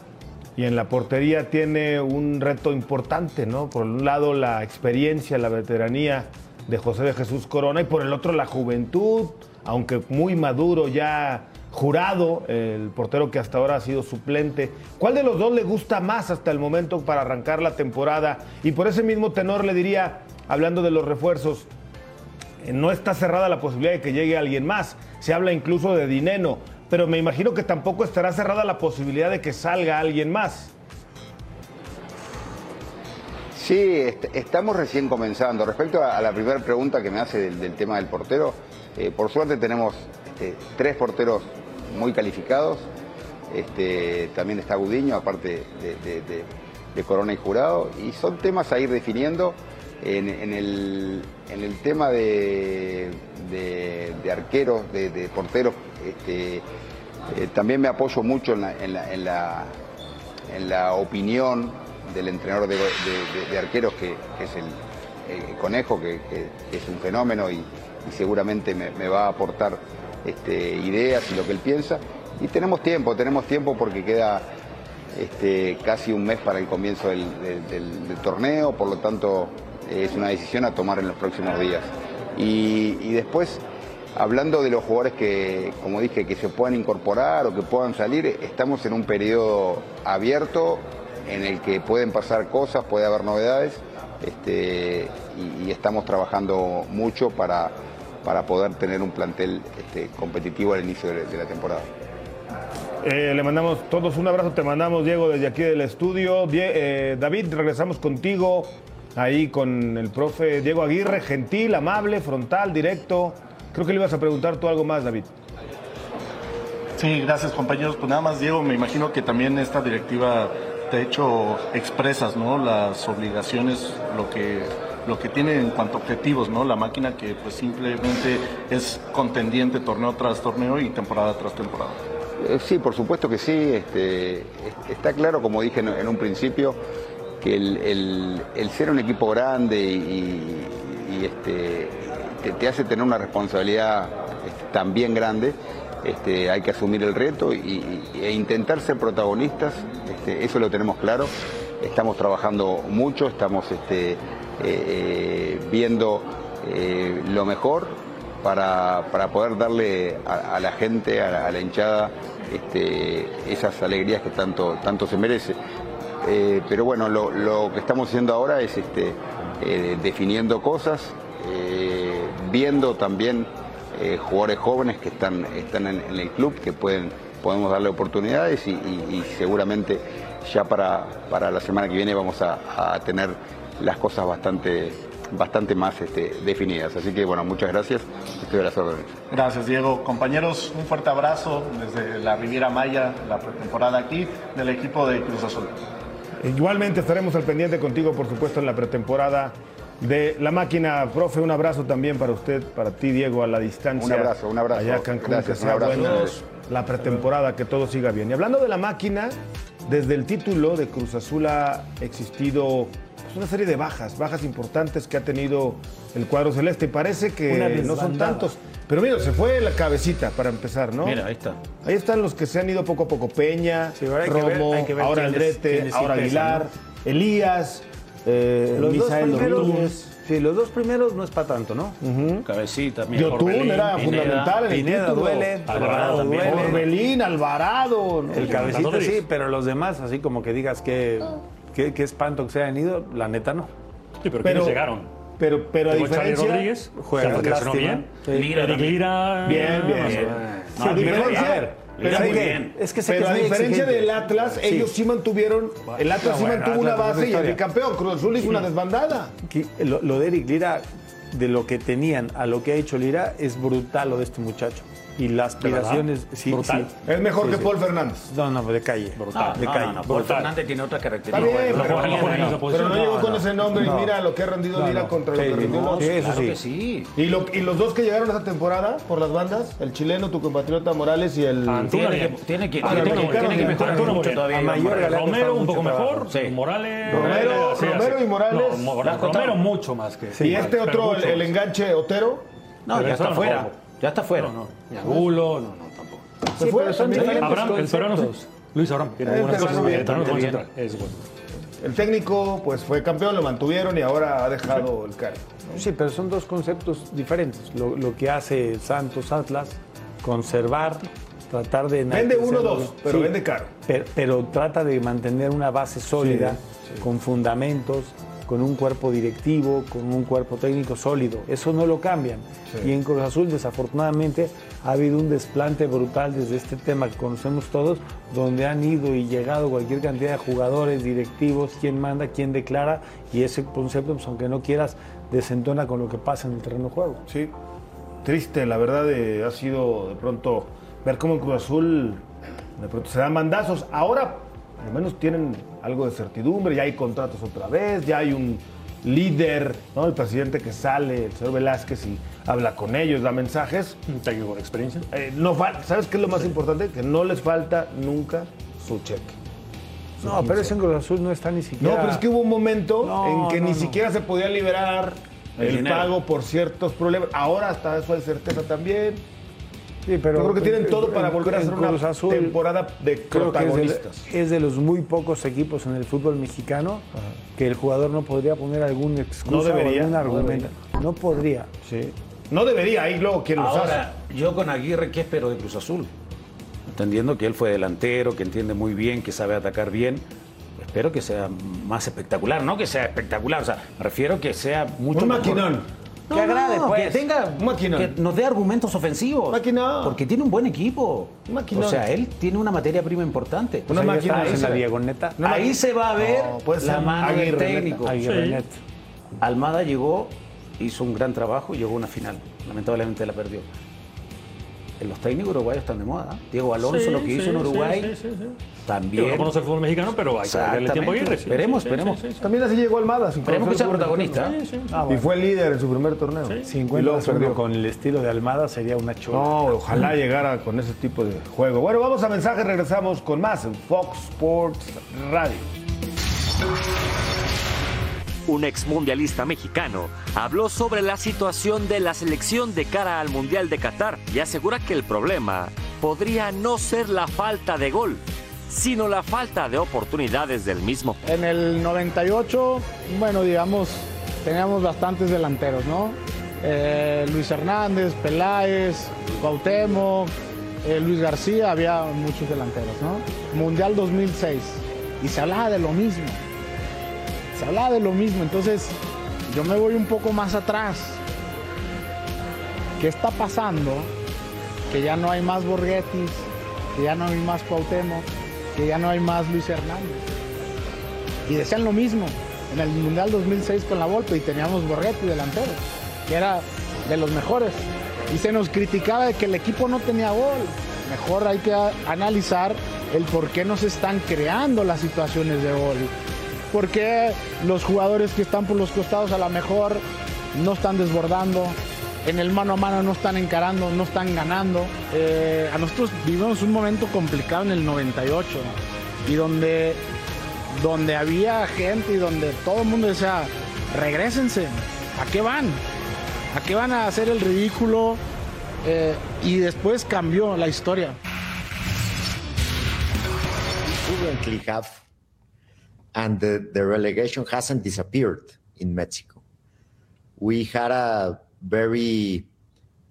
y en la portería tiene un reto importante, ¿no? Por un lado la experiencia, la veteranía de José de Jesús Corona y por el otro la juventud, aunque muy maduro ya jurado, el portero que hasta ahora ha sido suplente. ¿Cuál de los dos le gusta más hasta el momento para arrancar la temporada? Y por ese mismo tenor le diría, hablando de los refuerzos, eh, no está cerrada la posibilidad de que llegue alguien más. Se habla incluso de Dineno pero me imagino que tampoco estará cerrada la posibilidad de que salga alguien más. Sí, estamos recién comenzando. Respecto a, la primera pregunta que me hace del, tema del portero, eh, por suerte tenemos este, tres porteros muy calificados. Este, también está Gudiño, aparte de, Corona y Jurado, y son temas a ir definiendo. En, el, tema de, arqueros, de, porteros, este, eh, también me apoyo mucho en la, en la, opinión del entrenador de, arqueros, que, es el, Conejo, que, es un fenómeno y, seguramente me, va a aportar este, ideas y lo que él piensa. Y tenemos tiempo, tenemos tiempo porque queda este, casi un mes para el comienzo del, torneo, por lo tanto es una decisión a tomar en los próximos días. y después hablando de los jugadores que, como dije, que se puedan incorporar o que puedan salir, estamos en un periodo abierto en el que pueden pasar cosas, puede haber novedades este, y, estamos trabajando mucho para, para poder tener un plantel este, competitivo al inicio de, la temporada. Eh, le mandamos todos un abrazo, te mandamos Diego desde aquí del estudio. Eh, David, regresamos contigo ahí con el profe Diego Aguirre, gentil, amable, frontal, directo. Creo que le ibas a preguntar tú algo más, David. Sí, gracias compañeros. Pues nada más, Diego, me imagino que también esta directiva te ha hecho expresas, ¿no? Las obligaciones, lo que lo que tiene en cuanto a objetivos, ¿no? La máquina que pues simplemente es contendiente torneo tras torneo y temporada tras temporada. Eh, sí, por supuesto que sí. Este, está claro, como dije en, un principio, que el, ser un equipo grande y, y este, te, hace tener una responsabilidad este, también grande. Hay que asumir el reto e intentar ser protagonistas, eso lo tenemos claro. Estamos trabajando mucho, estamos eh, viendo eh, lo mejor para, para poder darle a, la gente, a la, hinchada, este, esas alegrías que tanto, tanto se merece. Eh, pero bueno, lo, que estamos haciendo ahora es este, definiendo cosas, viendo también jugadores jóvenes que están, están en, el club, que pueden, podemos darle oportunidades y, seguramente ya para, para la semana que viene vamos a tener las cosas bastante, bastante más este, definidas. Así que bueno, muchas gracias. Estoy a las órdenes. Gracias, Diego. Compañeros, un fuerte abrazo desde la Riviera Maya, la pretemporada aquí, del equipo de Cruz Azul. Igualmente estaremos al pendiente contigo, por supuesto, en la pretemporada de la máquina. Profe, un abrazo también para usted, para ti, Diego, a la distancia. Un abrazo, un abrazo. Allá a Cancún, Gracias, que un sea abrazo. bueno la pretemporada, que todo siga bien. Y hablando de la máquina, desde el título de Cruz Azul ha existido una serie de bajas, bajas importantes que ha tenido el cuadro celeste. Y parece que no son tantos. Pero mira, se fue la cabecita para empezar, ¿no? Mira, ahí está. Ahí están los que se han ido poco a poco. Peña, Sí, ahora hay que ver- Romo, hay que ver ahora sí ahora Aguilar, Elías, eh, Los dos Misael primeros, Domínguez. sí, los dos primeros no es para tanto, ¿no? Cabecita, mira. Yotún Orbelín, era Pineda. fundamental el Pineda duele, Alvarado. Orbelín, Alvarado. ¿no? El cabecita sí, pero los demás, así como que digas que, que, que espanto que se hayan ido, la neta no. Sí, pero, Pero- ¿quiénes llegaron? Pero, pero a diferencia... Rodríguez, juega, se perfeccionó lástima. bien. Sí. Lira. Bien, bien. No, a diferencia, pero, muy bien. Es que pero que a diferencia exigente. del Atlas, Sí. ellos sí mantuvieron, el Atlas sí bueno, mantuvo una base y el bicampeón. Cruz Azul hizo una desbandada. Lo de Eric Lira, de lo que tenían a lo que ha hecho Lira, es brutal lo de este muchacho. Y las aspiraciones, sí, Brutal. sí. Es mejor Sí, que sí. Paul Fernández. No, no, de calle. No, de calle. no, no, Paul Brutal. Fernández tiene otras Está características. bien, no pero, no pero llegó No, con no. ese nombre y mira lo que ha rendido Lira no. contra lo que rendió sí, eso Claro sí. que sí. Y, lo- y los dos que llegaron esa temporada por las bandas, el chileno, tu compatriota Morales y el... Antuna Tiene que, bien. tiene que, Ah, tiene el que- mexicano tiene que bien. mejorar Antuna mucho todavía. Romero un poco mejor. Sí. Morales. Romero- y Morales. Romero mucho más que. Y este otro, el, enganche Otero, No, ya está fuera. Ya está fuera. No, no. Angulo, no, no, tampoco. se fue pero son Abraham, el peruano, sí. Luis Abraham, tiene Eh, algunas cosas. bien, es bien. bueno. El técnico pues fue campeón, lo mantuvieron y ahora ha dejado el cargo. Sí, pero son dos conceptos diferentes. Lo, lo que hace Santos Atlas, conservar, tratar de... Vende uno, enaltecer- dos, pero vende caro. Pero, pero trata de mantener una base sólida, con fundamentos, con un cuerpo directivo, con un cuerpo técnico sólido. Eso no lo cambian. Sí. Y en Cruz Azul, desafortunadamente, ha habido un desplante brutal desde este tema que conocemos todos, donde han ido y llegado cualquier cantidad de jugadores, directivos, quién manda, quién declara, y ese concepto, pues, aunque no quieras, desentona con lo que pasa en el terreno de juego. Sí, triste, la verdad eh, ha sido de pronto ver cómo en Cruz Azul de pronto se dan mandazos. Ahora al menos tienen algo de certidumbre, ya hay contratos otra vez, ya hay un líder, ¿no? el presidente que sale, el señor Velázquez, y habla con ellos, da mensajes. Un técnico de experiencia. Eh, no ¿Sabes qué es lo más importante? Que no les falta nunca su cheque. No, pero eso en Cruz Azul no está ni siquiera... No, pero es que hubo un momento No, en que no, ni no. siquiera se podía liberar El el, pago por ciertos problemas. Ahora hasta eso hay certeza también. Sí, pero Yo creo que tienen en- todo para volver a hacer una Cruz Azul, temporada de Creo que es de, protagonistas. es de los muy pocos equipos en el fútbol mexicano que el jugador no podría poner algún excusa No debería, o algún no argumento. No, podría. Sí. No debería, ahí luego quien los Ahora, yo con Aguirre, ¿qué espero de Cruz Azul? Entendiendo que él fue delantero, que entiende muy bien, que sabe atacar bien. Espero que sea más espectacular, no que sea espectacular, o sea, me refiero que sea mucho Un mejor. No, Que agrade, no, pues. que tenga, Un maquinón. que nos dé argumentos ofensivos. Maquinón. Porque tiene un buen equipo. Maquinón. O sea, él tiene una materia prima importante. Una Ahí máquina en la diagoneta. No, Ahí se va a ver No, puede la mano del técnico. Aguirre Sí. Net. Almada llegó, hizo un gran trabajo y llegó a una final. Lamentablemente la perdió. En los técnicos uruguayos están de moda. Diego Alonso, Sí, lo que hizo sí, en Uruguay, sí, sí, sí, sí. también. Yo no conozco el fútbol mexicano, pero hay que darle tiempo a Aguirre. sí, Esperemos, sí, sí, esperemos. sí, sí, sí. También así llegó Almada. sin Esperemos que sea protagonista. Sí, sí, sí. Ah, Y bueno. fue líder en su primer torneo. Y luego perdió. con el estilo de Almada sería una chula. No, ojalá llegara con ese tipo de juego. Bueno, vamos a mensajes, regresamos con más en Fox Sports Radio. Un exmundialista mexicano habló sobre la situación de la selección de cara al Mundial de Qatar y asegura que el problema podría no ser la falta de gol, sino la falta de oportunidades del mismo. En el 98, bueno, digamos, teníamos bastantes delanteros, ¿no? eh, Luis Hernández, Peláez, Cuauhtémoc, eh, Luis García, había muchos delanteros, ¿no? Mundial 2006. Y se hablaba de lo mismo. Se hablaba de lo mismo. Entonces, yo me voy un poco más atrás. ¿Qué está pasando? Que ya no hay más Borghetti, que ya no hay más Cuauhtémoc, que ya no hay más Luis Hernández. Y decían lo mismo en el Mundial 2006 con la Volpe y teníamos Borghetti delantero, que era de los mejores. Y se nos criticaba de que el equipo no tenía gol. Mejor hay que analizar el por qué no se están creando las situaciones de gol. ¿Por qué los jugadores que están por los costados a lo mejor no están desbordando? En el mano a mano no están encarando, no están ganando. Eh, a nosotros vivimos un momento complicado en el 98 y donde, donde había gente y donde todo el mundo decía, regresense, ¿a qué van? ¿A qué van a hacer el ridículo? Eh, y después cambió la historia. And the, the relegation hasn't disappeared in Mexico. We had a very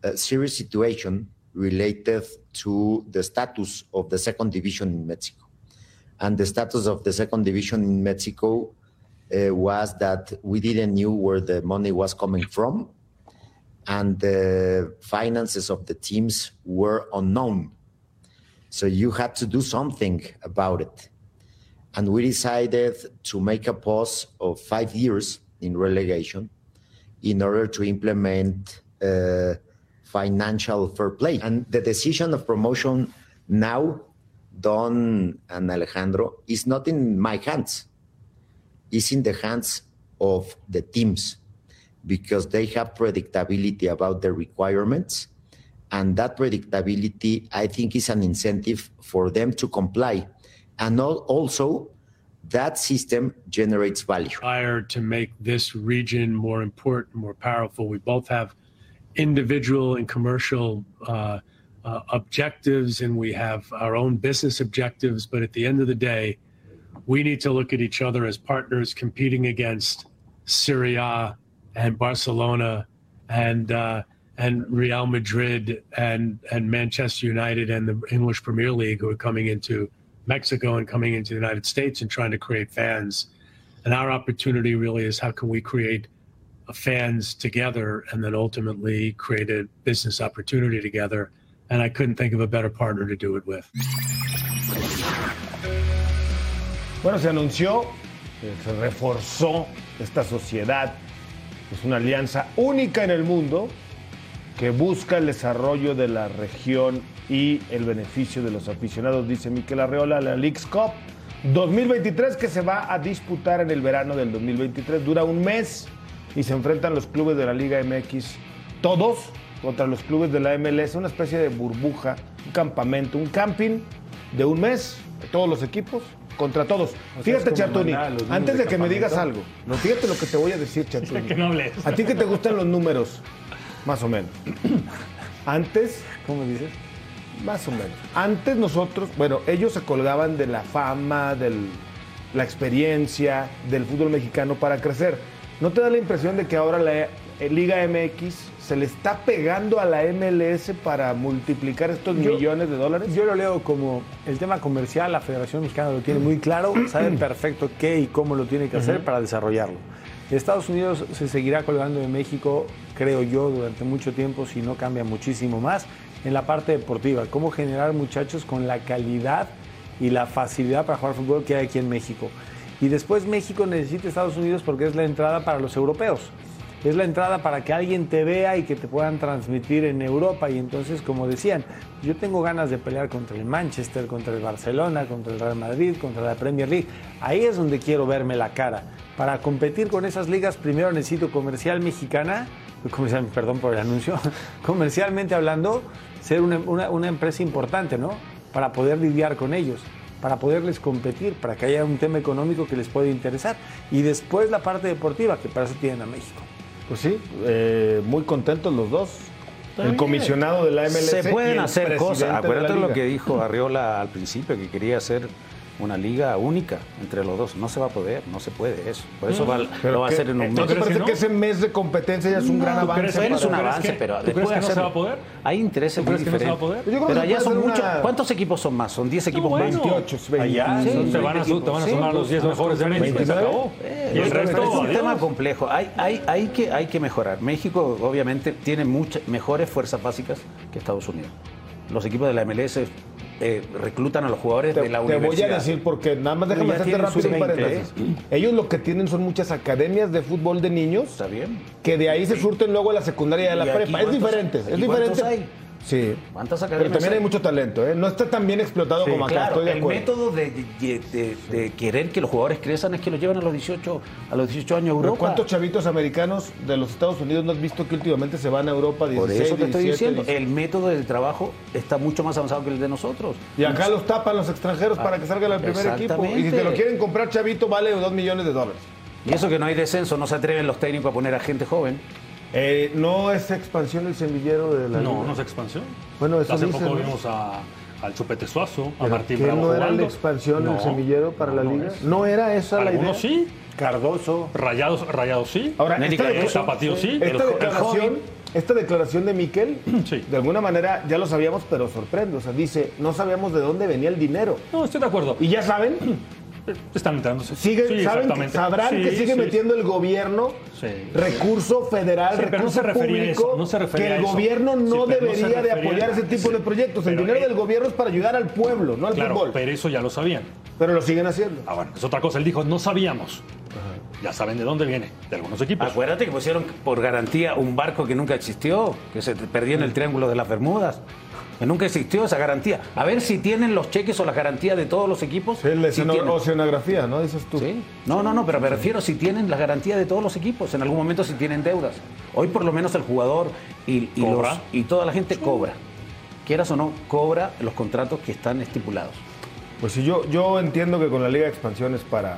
uh, serious situation related to the status of the second division in Mexico. And the status of the second division in Mexico uh, was that we didn't knew where the money was coming from, and the finances of the teams were unknown. So you had to do something about it. And we decided to make a pause of five years in relegation in order to implement uh, financial fair play. And the decision of promotion now, Don and Alejandro, is not in my hands. It's in the hands of the teams because they have predictability about the requirements and that predictability i think is an incentive for them to comply and also that system generates value. To make this region more important more powerful. We both have individual and commercial uh, uh, objectives and we have our own business objectives. But at the end of the day we need to look at each other as partners competing against syria and barcelona and uh, and Real Madrid and and Manchester United and the English Premier League who are coming into Mexico and coming into the United States and trying to create fans. And our opportunity really is how can we create fans together and then ultimately create a business opportunity together. And I couldn't think of a better partner to do it with. Bueno, se anunció, se reforzó esta sociedad. Es una alianza única en el mundo que busca el desarrollo de la región y el beneficio de los aficionados, dice Miquel Arreola, la Leagues Cup 2023 que se va a disputar en el verano del 2023. Dura un mes y se enfrentan los clubes de la Liga MX, todos contra los clubes de la MLS, una especie de burbuja, un campamento, un camping de un mes, de todos los equipos, contra todos. O sea, fíjate, Chatuni, antes de de que me digas algo, no, fíjate lo que te voy a decir, Chatuni. Que no hables. A ti que te gustan los números, más o menos. Antes, ¿Cómo dices? Más o menos. Antes nosotros, bueno, ellos se colgaban de la fama, de la experiencia del fútbol mexicano para crecer. ¿No te da la impresión de que ahora la eh, Liga MX se le está pegando a la MLS para multiplicar estos Yo- millones de dólares? Yo lo leo como el tema comercial, la Federación Mexicana lo tiene muy claro, sabe perfecto qué y cómo lo tiene que hacer para desarrollarlo. Estados Unidos se seguirá colgando de México, creo yo, durante mucho tiempo, si no cambia muchísimo más, en la parte deportiva, cómo generar muchachos con la calidad y la facilidad para jugar fútbol que hay aquí en México. Y después México necesita Estados Unidos porque es la entrada para los europeos. Es la entrada para que alguien te vea y que te puedan transmitir en Europa. Y entonces, como decían, yo tengo ganas de pelear contra el Manchester, contra el Barcelona, contra el Real Madrid, contra la Premier League. Ahí es donde quiero verme la cara. Para competir con esas ligas, primero necesito comercial mexicana, comercial, perdón por el anuncio, comercialmente hablando, ser una, una- una empresa importante, ¿no? Para poder lidiar con ellos para poderles competir, para que haya un tema económico que les pueda interesar. Y después la parte deportiva, que para eso tienen a México. Pues sí, eh, muy contentos los dos. El comisionado de la MLS. Se y pueden el hacer cosas. Acuérdate lo que dijo Arriola al principio, que quería hacer una liga única entre los dos. No se va a poder, no se puede eso. Por eso va- lo va a hacer en un ¿No mes. te crees parece que que, no? ese mes de competencia ya es un gran ¿tú avance? crees para- es un ¿Tú crees avance, que- pero tú después crees que no se va a poder? Hay intereses ¿Tú muy crees que no se va a diferentes. creo Pero que allá puede son muchos. ¿Cuántos equipos son más? Son 10 equipos bueno. más. 28, Allá, Sí, son te van a, su- te van a Sí, sumar los 10 mejores de México y se 29. acabó. Eh, Y el resto, es un adiós. tema complejo. Hay, hay, hay, hay, que, hay que mejorar. México, obviamente, tiene muchas mejores fuerzas básicas que Estados Unidos. Los equipos de la MLS eh, reclutan a los jugadores Te, de la te voy universidad. a decir porque nada más déjame hacerte rápido un sub-20, paréntesis. Ellos lo que tienen son muchas academias de fútbol de niños Está bien. que de ahí se surten luego a la secundaria y a la ¿Y aquí prepa. Es diferente, es diferente. hay? Sí. ¿Cuántas Pero también hay mucho talento, ¿eh? No está tan bien explotado como acá, Claro, estoy de el método de, de- de- de querer que los jugadores crezcan es que los llevan a los 18, a los 18 años a Pero Europa. ¿Cuántos chavitos americanos de los Estados Unidos no has visto que últimamente se van a Europa 16, Por eso te estoy 17, diciendo, 17? el método de trabajo está mucho más avanzado que el de nosotros. Y acá los tapan los extranjeros para que salgan al primer equipo. Y si te lo quieren comprar chavito, vale 2 millones de dólares. Y eso que no hay descenso, no se atreven los técnicos a poner a gente joven. Eh, ¿No es expansión el semillero de la No, liga? no es expansión. Bueno, eso Hace dicen, poco ¿no? vimos a, al Chupete Suazo, a ¿Pero Martín Bravo no era la expansión No, el semillero para no, la liga? ¿No era esa la idea? Sí, Cardoso. rayados, rayados sí. Ahora, Nelly esta, Cardoso, sí. esta el declaración, esta declaración de Miquel, Sí. de alguna manera ya lo sabíamos, pero sorprende. O sea, dice, no sabíamos de dónde venía el dinero. No, estoy de acuerdo. Y ya saben, Están enterándose. sigue, Sí, saben, exactamente. sabrán Sí, que sigue sí. metiendo el gobierno Sí. recurso federal, no recurso se refería a público, eso, no se refería que a el eso. gobierno no no debería de apoyar a- ese tipo sí, de proyectos. El dinero eh, del gobierno es para ayudar al pueblo, no al Claro, fútbol. pero eso ya lo sabían. Pero lo siguen haciendo. Ah, bueno, es otra cosa. Él dijo, no sabíamos. Ya saben de dónde viene, de algunos equipos. Acuérdate que pusieron por garantía un barco que nunca existió, que se perdió en el Triángulo de las Bermudas. Nunca existió esa garantía. A ver si tienen los cheques o las garantías de todos los equipos. Sí, la Si oceanografía, ¿no? Dices tú. Sí. No, no, no, pero me refiero si tienen las garantías de todos los equipos, en algún momento si tienen deudas. Hoy por lo menos el jugador y, y, Cobra. los- y toda la gente cobra. Quieras o no, cobra los contratos que están estipulados. Pues sí, yo, yo entiendo que con la Liga de Expansión es para,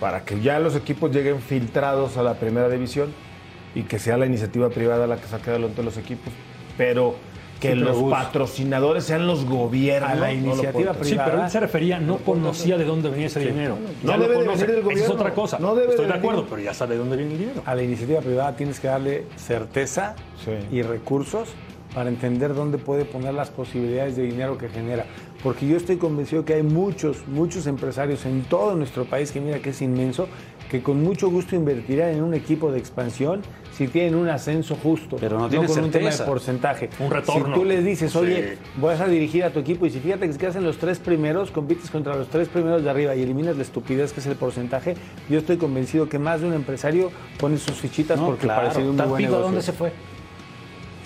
para que ya los equipos lleguen filtrados a la primera división y que sea la iniciativa privada la que saque adelante los equipos. Pero que Sí, los patrocinadores sean los gobiernos. a la iniciativa privada. Sí, pero él se refería, no conocía de dónde venía ese dinero. No Ya debe de conoce. venir del Esa es gobierno. otra cosa. No debe Estoy de de acuerdo, venir. pero ya sabe de dónde viene el dinero. A la iniciativa privada tienes que darle certeza Sí. y recursos para entender dónde puede poner las posibilidades de dinero que genera. Porque yo estoy convencido que hay muchos, muchos empresarios en todo nuestro país, que mira que es inmenso, que con mucho gusto invertirán en un equipo de expansión si tienen un ascenso justo, Pero no tienen con un tema de porcentaje. Un retorno. Si tú les dices, Sí. oye, vas a dirigir a tu equipo y si fíjate que se quedas en los tres primeros, compites contra los tres primeros de arriba y eliminas la estupidez que es el porcentaje, yo estoy convencido que más de un empresario pone sus fichitas No, porque claro. parece un muy buen ¿Tampico a dónde negocio. se fue?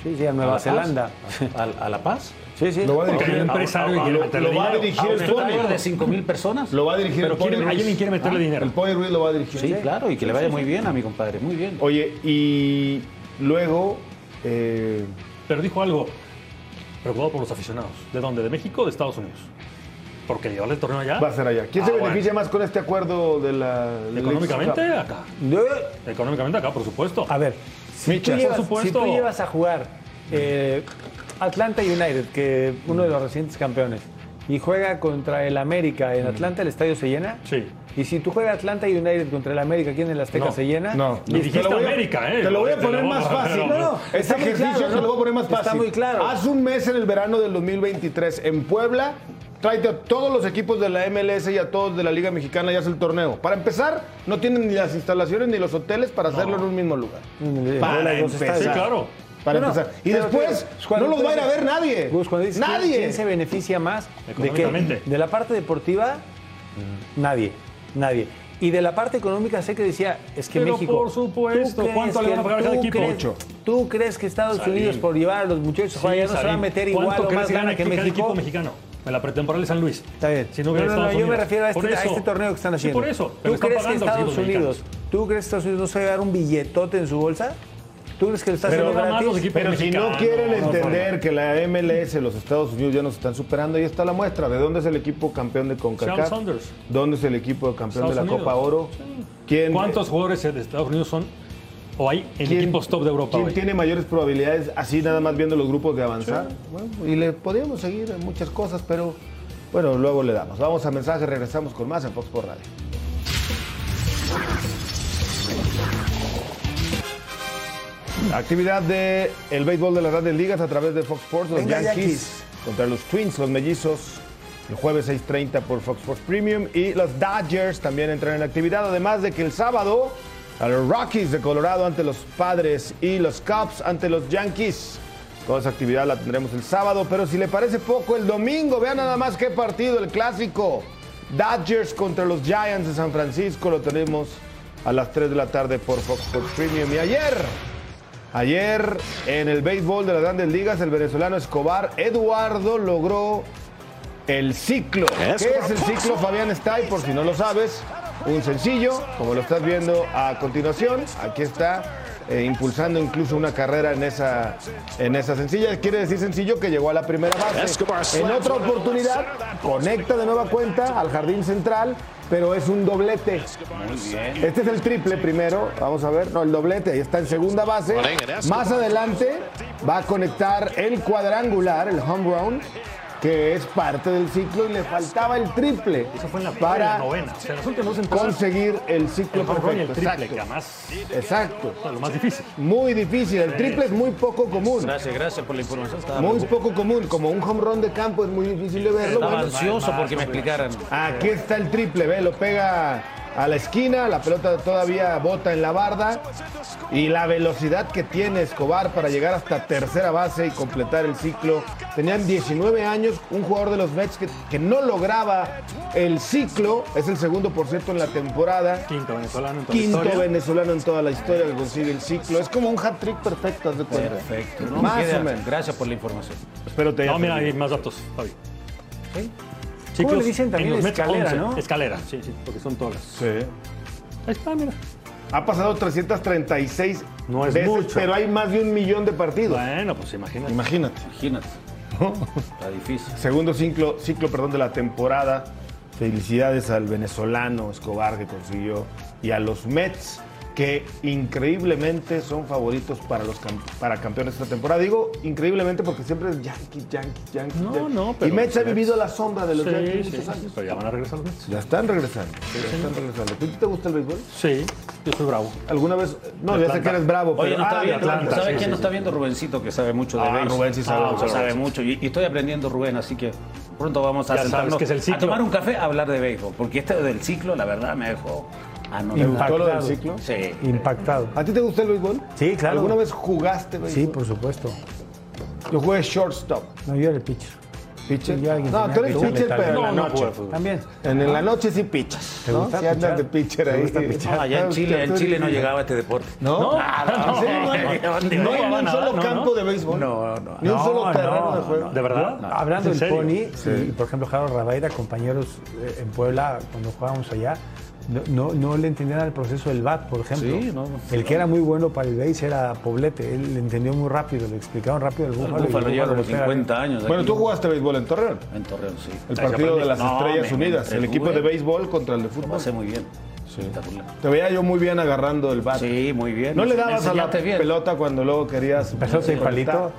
Sí, sí, a ¿A Nueva? Zelanda. ¿A, a La Paz? Sí, sí. Lo va a dirigir, un empresario que quiere lo- va a dirigir ¿A el un Pony. de 5 mil personas? Lo va a dirigir Pero el Pony alguien quiere meterle dinero. El Pony Ruiz lo va a dirigir. Sí, claro, y que le vaya muy bien a mi compadre, muy bien. Oye, y luego... eh, Pero dijo algo preocupado por los aficionados. ¿De dónde? ¿De México o de Estados Unidos? Porque llevarle el torneo allá. Va a ser allá. ¿Quién Ah, se bueno. beneficia más con este acuerdo de la Económicamente, acá. Yo- Económicamente, acá, por supuesto. A ver, si Micha. tú, llevas, Por supuesto. si tú llevas a jugar eh, Atlanta United, que uno de los recientes campeones, y juega contra el América en Atlanta, el estadio se llena. Sí. Y si tú juegas Atlanta United contra el América aquí en el Azteca, No. ¿se llena? No. Y dijiste Te lo voy a- América, ¿eh? Te lo voy a poner más fácil. No, no, Este está muy ejercicio claro, te ¿no? lo voy a poner más Está fácil. muy claro. Haz un mes en el verano del 2023 en Puebla. Tráete a todos los equipos de la MLS y a todos de la Liga Mexicana y haz el torneo. Para empezar, no tienen ni las instalaciones ni los hoteles para hacerlo en un mismo lugar. Mm, Para dos empezar. Sí, claro. Para No, no, empezar. Y después, cuando no los va a ir a ver nadie. Gus, cuando dices quién- nadie. ¿quién se beneficia más? ¿De qué? De la parte deportiva, nadie, nadie. Y de la parte económica sé que decía, es que Pero México... por supuesto, ¿tú crees ¿cuánto le van a pagar cada equipo? crees- Ocho. ¿Tú crees que Estados Salim. Unidos por llevar a los muchachos jugar ya no se va a meter ¿cuánto igual o más que gana que México? equipo mexicano? En la pretemporada de San Luis. Está bien. Si no no, no, yo me refiero a este, a este torneo que están Sí, haciendo. por eso. ¿Tú crees que Estados Unidos, tú crees que Estados Unidos no se va a dar un billetote en su bolsa? ¿Tú crees que lo está Pero haciendo gratis? Pero si no quieren entender no. que la MLS, los Estados Unidos ya nos están superando, ahí está la muestra. ¿De dónde es el equipo campeón de CONCACAF? ¿Dónde es el equipo campeón de la Copa. Oro? ¿Quién, ¿Cuántos jugadores de Estados Unidos son o hay en equipos top de Europa ¿Quién hoy? tiene mayores probabilidades, así nada más viendo los grupos, de avanzar? Bueno, y le podríamos seguir en muchas cosas, pero Bueno, luego le damos. Vamos a mensaje, regresamos con más en Fox por Radio. Actividad de el béisbol de las grandes ligas a través de Fox Sports, los Venga, Yankees, Yankees. contra los Twins, los mellizos, el jueves 6.30 por Fox Sports Premium y los Dodgers también entran en actividad, además de que el sábado a los Rockies de Colorado ante los Padres y los Cubs ante los Yankees. Toda esa actividad la tendremos el sábado, pero si le parece poco, el domingo, vean nada más qué partido, el clásico. Dodgers contra los Giants de San Francisco, lo tenemos a las 3 de la tarde por Fox Sports Premium. Y ayer, ayer en el béisbol de las grandes ligas, el venezolano Escobar Eduardo logró el ciclo. ¿Qué es el ciclo, Fabián Stay? Por si no lo sabes, un sencillo, como lo estás viendo a continuación. Aquí está, eh, impulsando incluso una carrera en esa, en esa sencilla. Quiere decir sencillo que llegó a la primera base. En otra oportunidad, conecta de nueva cuenta al jardín central, pero es un doblete. Este es el triple primero, vamos a ver, no, el doblete, ahí está en segunda base. Más adelante va a conectar el cuadrangular, el home run, que es parte del ciclo y le faltaba el triple Eso fue en la para novena. O sea, los últimos dos entradas, conseguir el ciclo el y el perfecto. triple, que Exacto. además Exacto. o sea, lo más difícil. Muy difícil, el triple es muy poco común. Gracias, gracias por la información. Estaba, Muy poco común, como un home run de campo es muy difícil de verlo. Estaba Bueno, ansioso porque me explicaran. Aquí está el triple, ve, lo pega a la esquina, la pelota todavía bota en la barda y la velocidad que tiene Escobar para llegar hasta tercera base y completar el ciclo. Tenían 19 años, un jugador de los Mets que, que no lograba el ciclo, es el segundo por cierto en la temporada. Quinto venezolano en toda la Quinto historia. venezolano en toda la historia que consigue el ciclo. Es como un hat-trick perfecto, haz de cuenta. Perfecto. No, Más o menos. Gracias por la información. Espero te haya No, mira, hay más datos, ¿Cómo le dicen en también los Mets, escalera, 11. no? Escalera, sí, sí, porque son todas. Sí. Ahí está, mira. Ha pasado 336 No es veces, mucho. pero hay más de un millón de partidos. Bueno, pues imagínate. Imagínate. Imagínate. Está difícil. Segundo ciclo, ciclo perdón, de la temporada. Felicidades al venezolano Escobar que consiguió y a los Mets que increíblemente son favoritos para los cam- para campeones esta temporada. Digo increíblemente porque siempre es Yankees, Yankees, Yankees. No, Yankees. no, y pero Mets los ha vivido la sombra de los Sí, Yankees sí, muchos sí, años. pero ya van a regresar los Mets. Ya están regresando. ya están regresando. ¿A ti te gusta el béisbol? Sí, yo soy bravo. ¿Alguna vez? No, ya sé Atlanta. que eres bravo, Oye, pero no está ah, de viendo, Atlanta, ¿sabes sí, quién sí, no sí. está viendo? Rubencito, que sabe mucho de Ah, béisbol. Rubén sí sabe Ah, mucho de sabe mucho. Y, y estoy aprendiendo, Rubén, así que pronto vamos a Ya sabes sentarnos que es el a tomar un café a hablar de béisbol. Porque este del ciclo, la verdad, me dejó ¿Te gustó lo del Impactado. ciclo? Sí. Impactado. ¿A ti te gusta el béisbol? Sí, claro. ¿Alguna vez jugaste béisbol? Sí, por supuesto. Yo jugué shortstop. No, yo era el pitcher. ¿Pitcher? Sí, yo alguien no, tú eres pitcher, pero en la. No, no noche. También. en la noche sí pichas. ¿Te ¿no? gusta Si andas de pitcher ¿Te ahí. gusta pichar? No, allá en Chile, en Chile no llegaba este deporte. ¿No? no, no, No no, hay ni un no, solo no, campo no. de béisbol. No, no. Ni un No, solo no, terreno de no, juego. ¿De verdad? Hablando ¿En del pony, y por ejemplo, Harold Rabaira, compañeros eh, en Puebla, cuando jugábamos allá, no, no, no le entendían al proceso del bat, por ejemplo. Sí, no, el que era muy bueno para el base era Poblete, él le entendió muy rápido, le explicaron rápido el búfalo. el lleva Búfalo como le pega 50 años. Bueno, aquí. tú jugaste béisbol en Torreón. En Torreón, sí. El partido de las No, Estrellas me- me Unidas. El equipo de béisbol contra el de Lo fútbol. pasé muy bien. Espectacular. Te veía yo muy bien agarrando el bat. Sí, muy bien. ¿No le dabas a la bien. pelota cuando luego querías... Pelota y palito.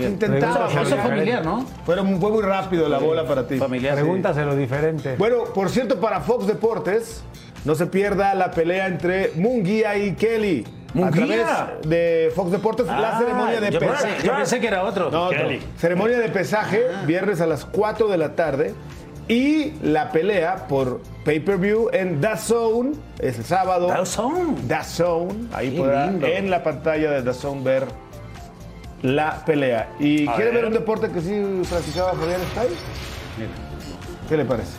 Intentaba. Eso, eso es familiar, ¿no? Fue, fue muy rápido la bola para ti. Familiar. sí. Pregúntaselo diferente. Bueno, por cierto, para Fox Deportes, no se pierda la pelea entre Munguía y Kelly. A ¿Munguía? través de Fox Deportes, la Ah, ceremonia de yo pesaje. pensé, yo pensé que era otro. No, otro. Kelly. Ceremonia de pesaje, viernes a las 4 de la tarde. Y la pelea por pay-per-view en DAZN es el sábado. DAZN. DAZN. Ahí Qué podrá lindo. en la pantalla de DAZN ver la pelea. ¿Y A quiere ver ver. un deporte que sí practicaba Fabián Stay? ¿Qué le parece?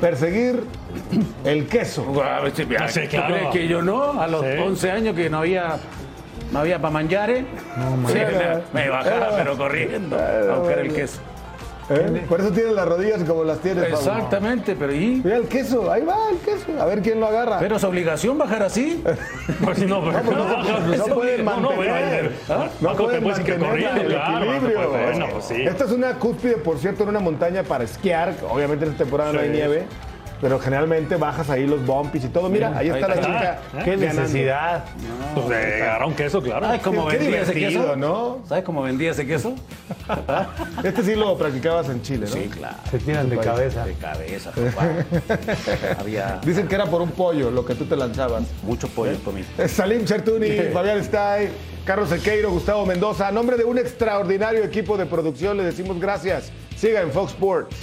Perseguir el queso. Mira, Sí, ¿tú claro. que yo no? A los Sí. 11 años que no había, no había para manjares. Sí, Era- me bajaba, pero corriendo a buscar el queso. ¿Eh? Por eso tienes las rodillas como las tienes. Pablo. Exactamente, pero ¿y? Mira el queso, ahí va el queso. A ver quién lo agarra. ¿Pero es obligación bajar así? Pues si no, pues, No, pues no, no, no, pueden mantener, no pueden mantener el equilibrio. Pues, pues. Esta es una cúspide, por cierto, en una montaña para esquiar. Obviamente en esta temporada no hay nieve. Pero generalmente bajas ahí los bumpis y todo. Mira, ahí está ahí la chica. Qué ganando. necesidad. Pues de agarrar un queso, claro. ¿Sabes cómo Qué vendía ese divertido, queso? ¿no? ¿Sabes cómo vendía ese queso? Este sí lo practicabas en Chile, ¿no? Sí, claro. Se tiran de cabeza. De cabeza, papá. Había Dicen que era por un pollo lo que tú te lanzabas. muchos pollos comí. Salim Chertuni, Fabián Stay, Carlos Sequeiro, Gustavo Mendoza. A nombre de un extraordinario equipo de producción le decimos gracias. Siga en Fox Sports.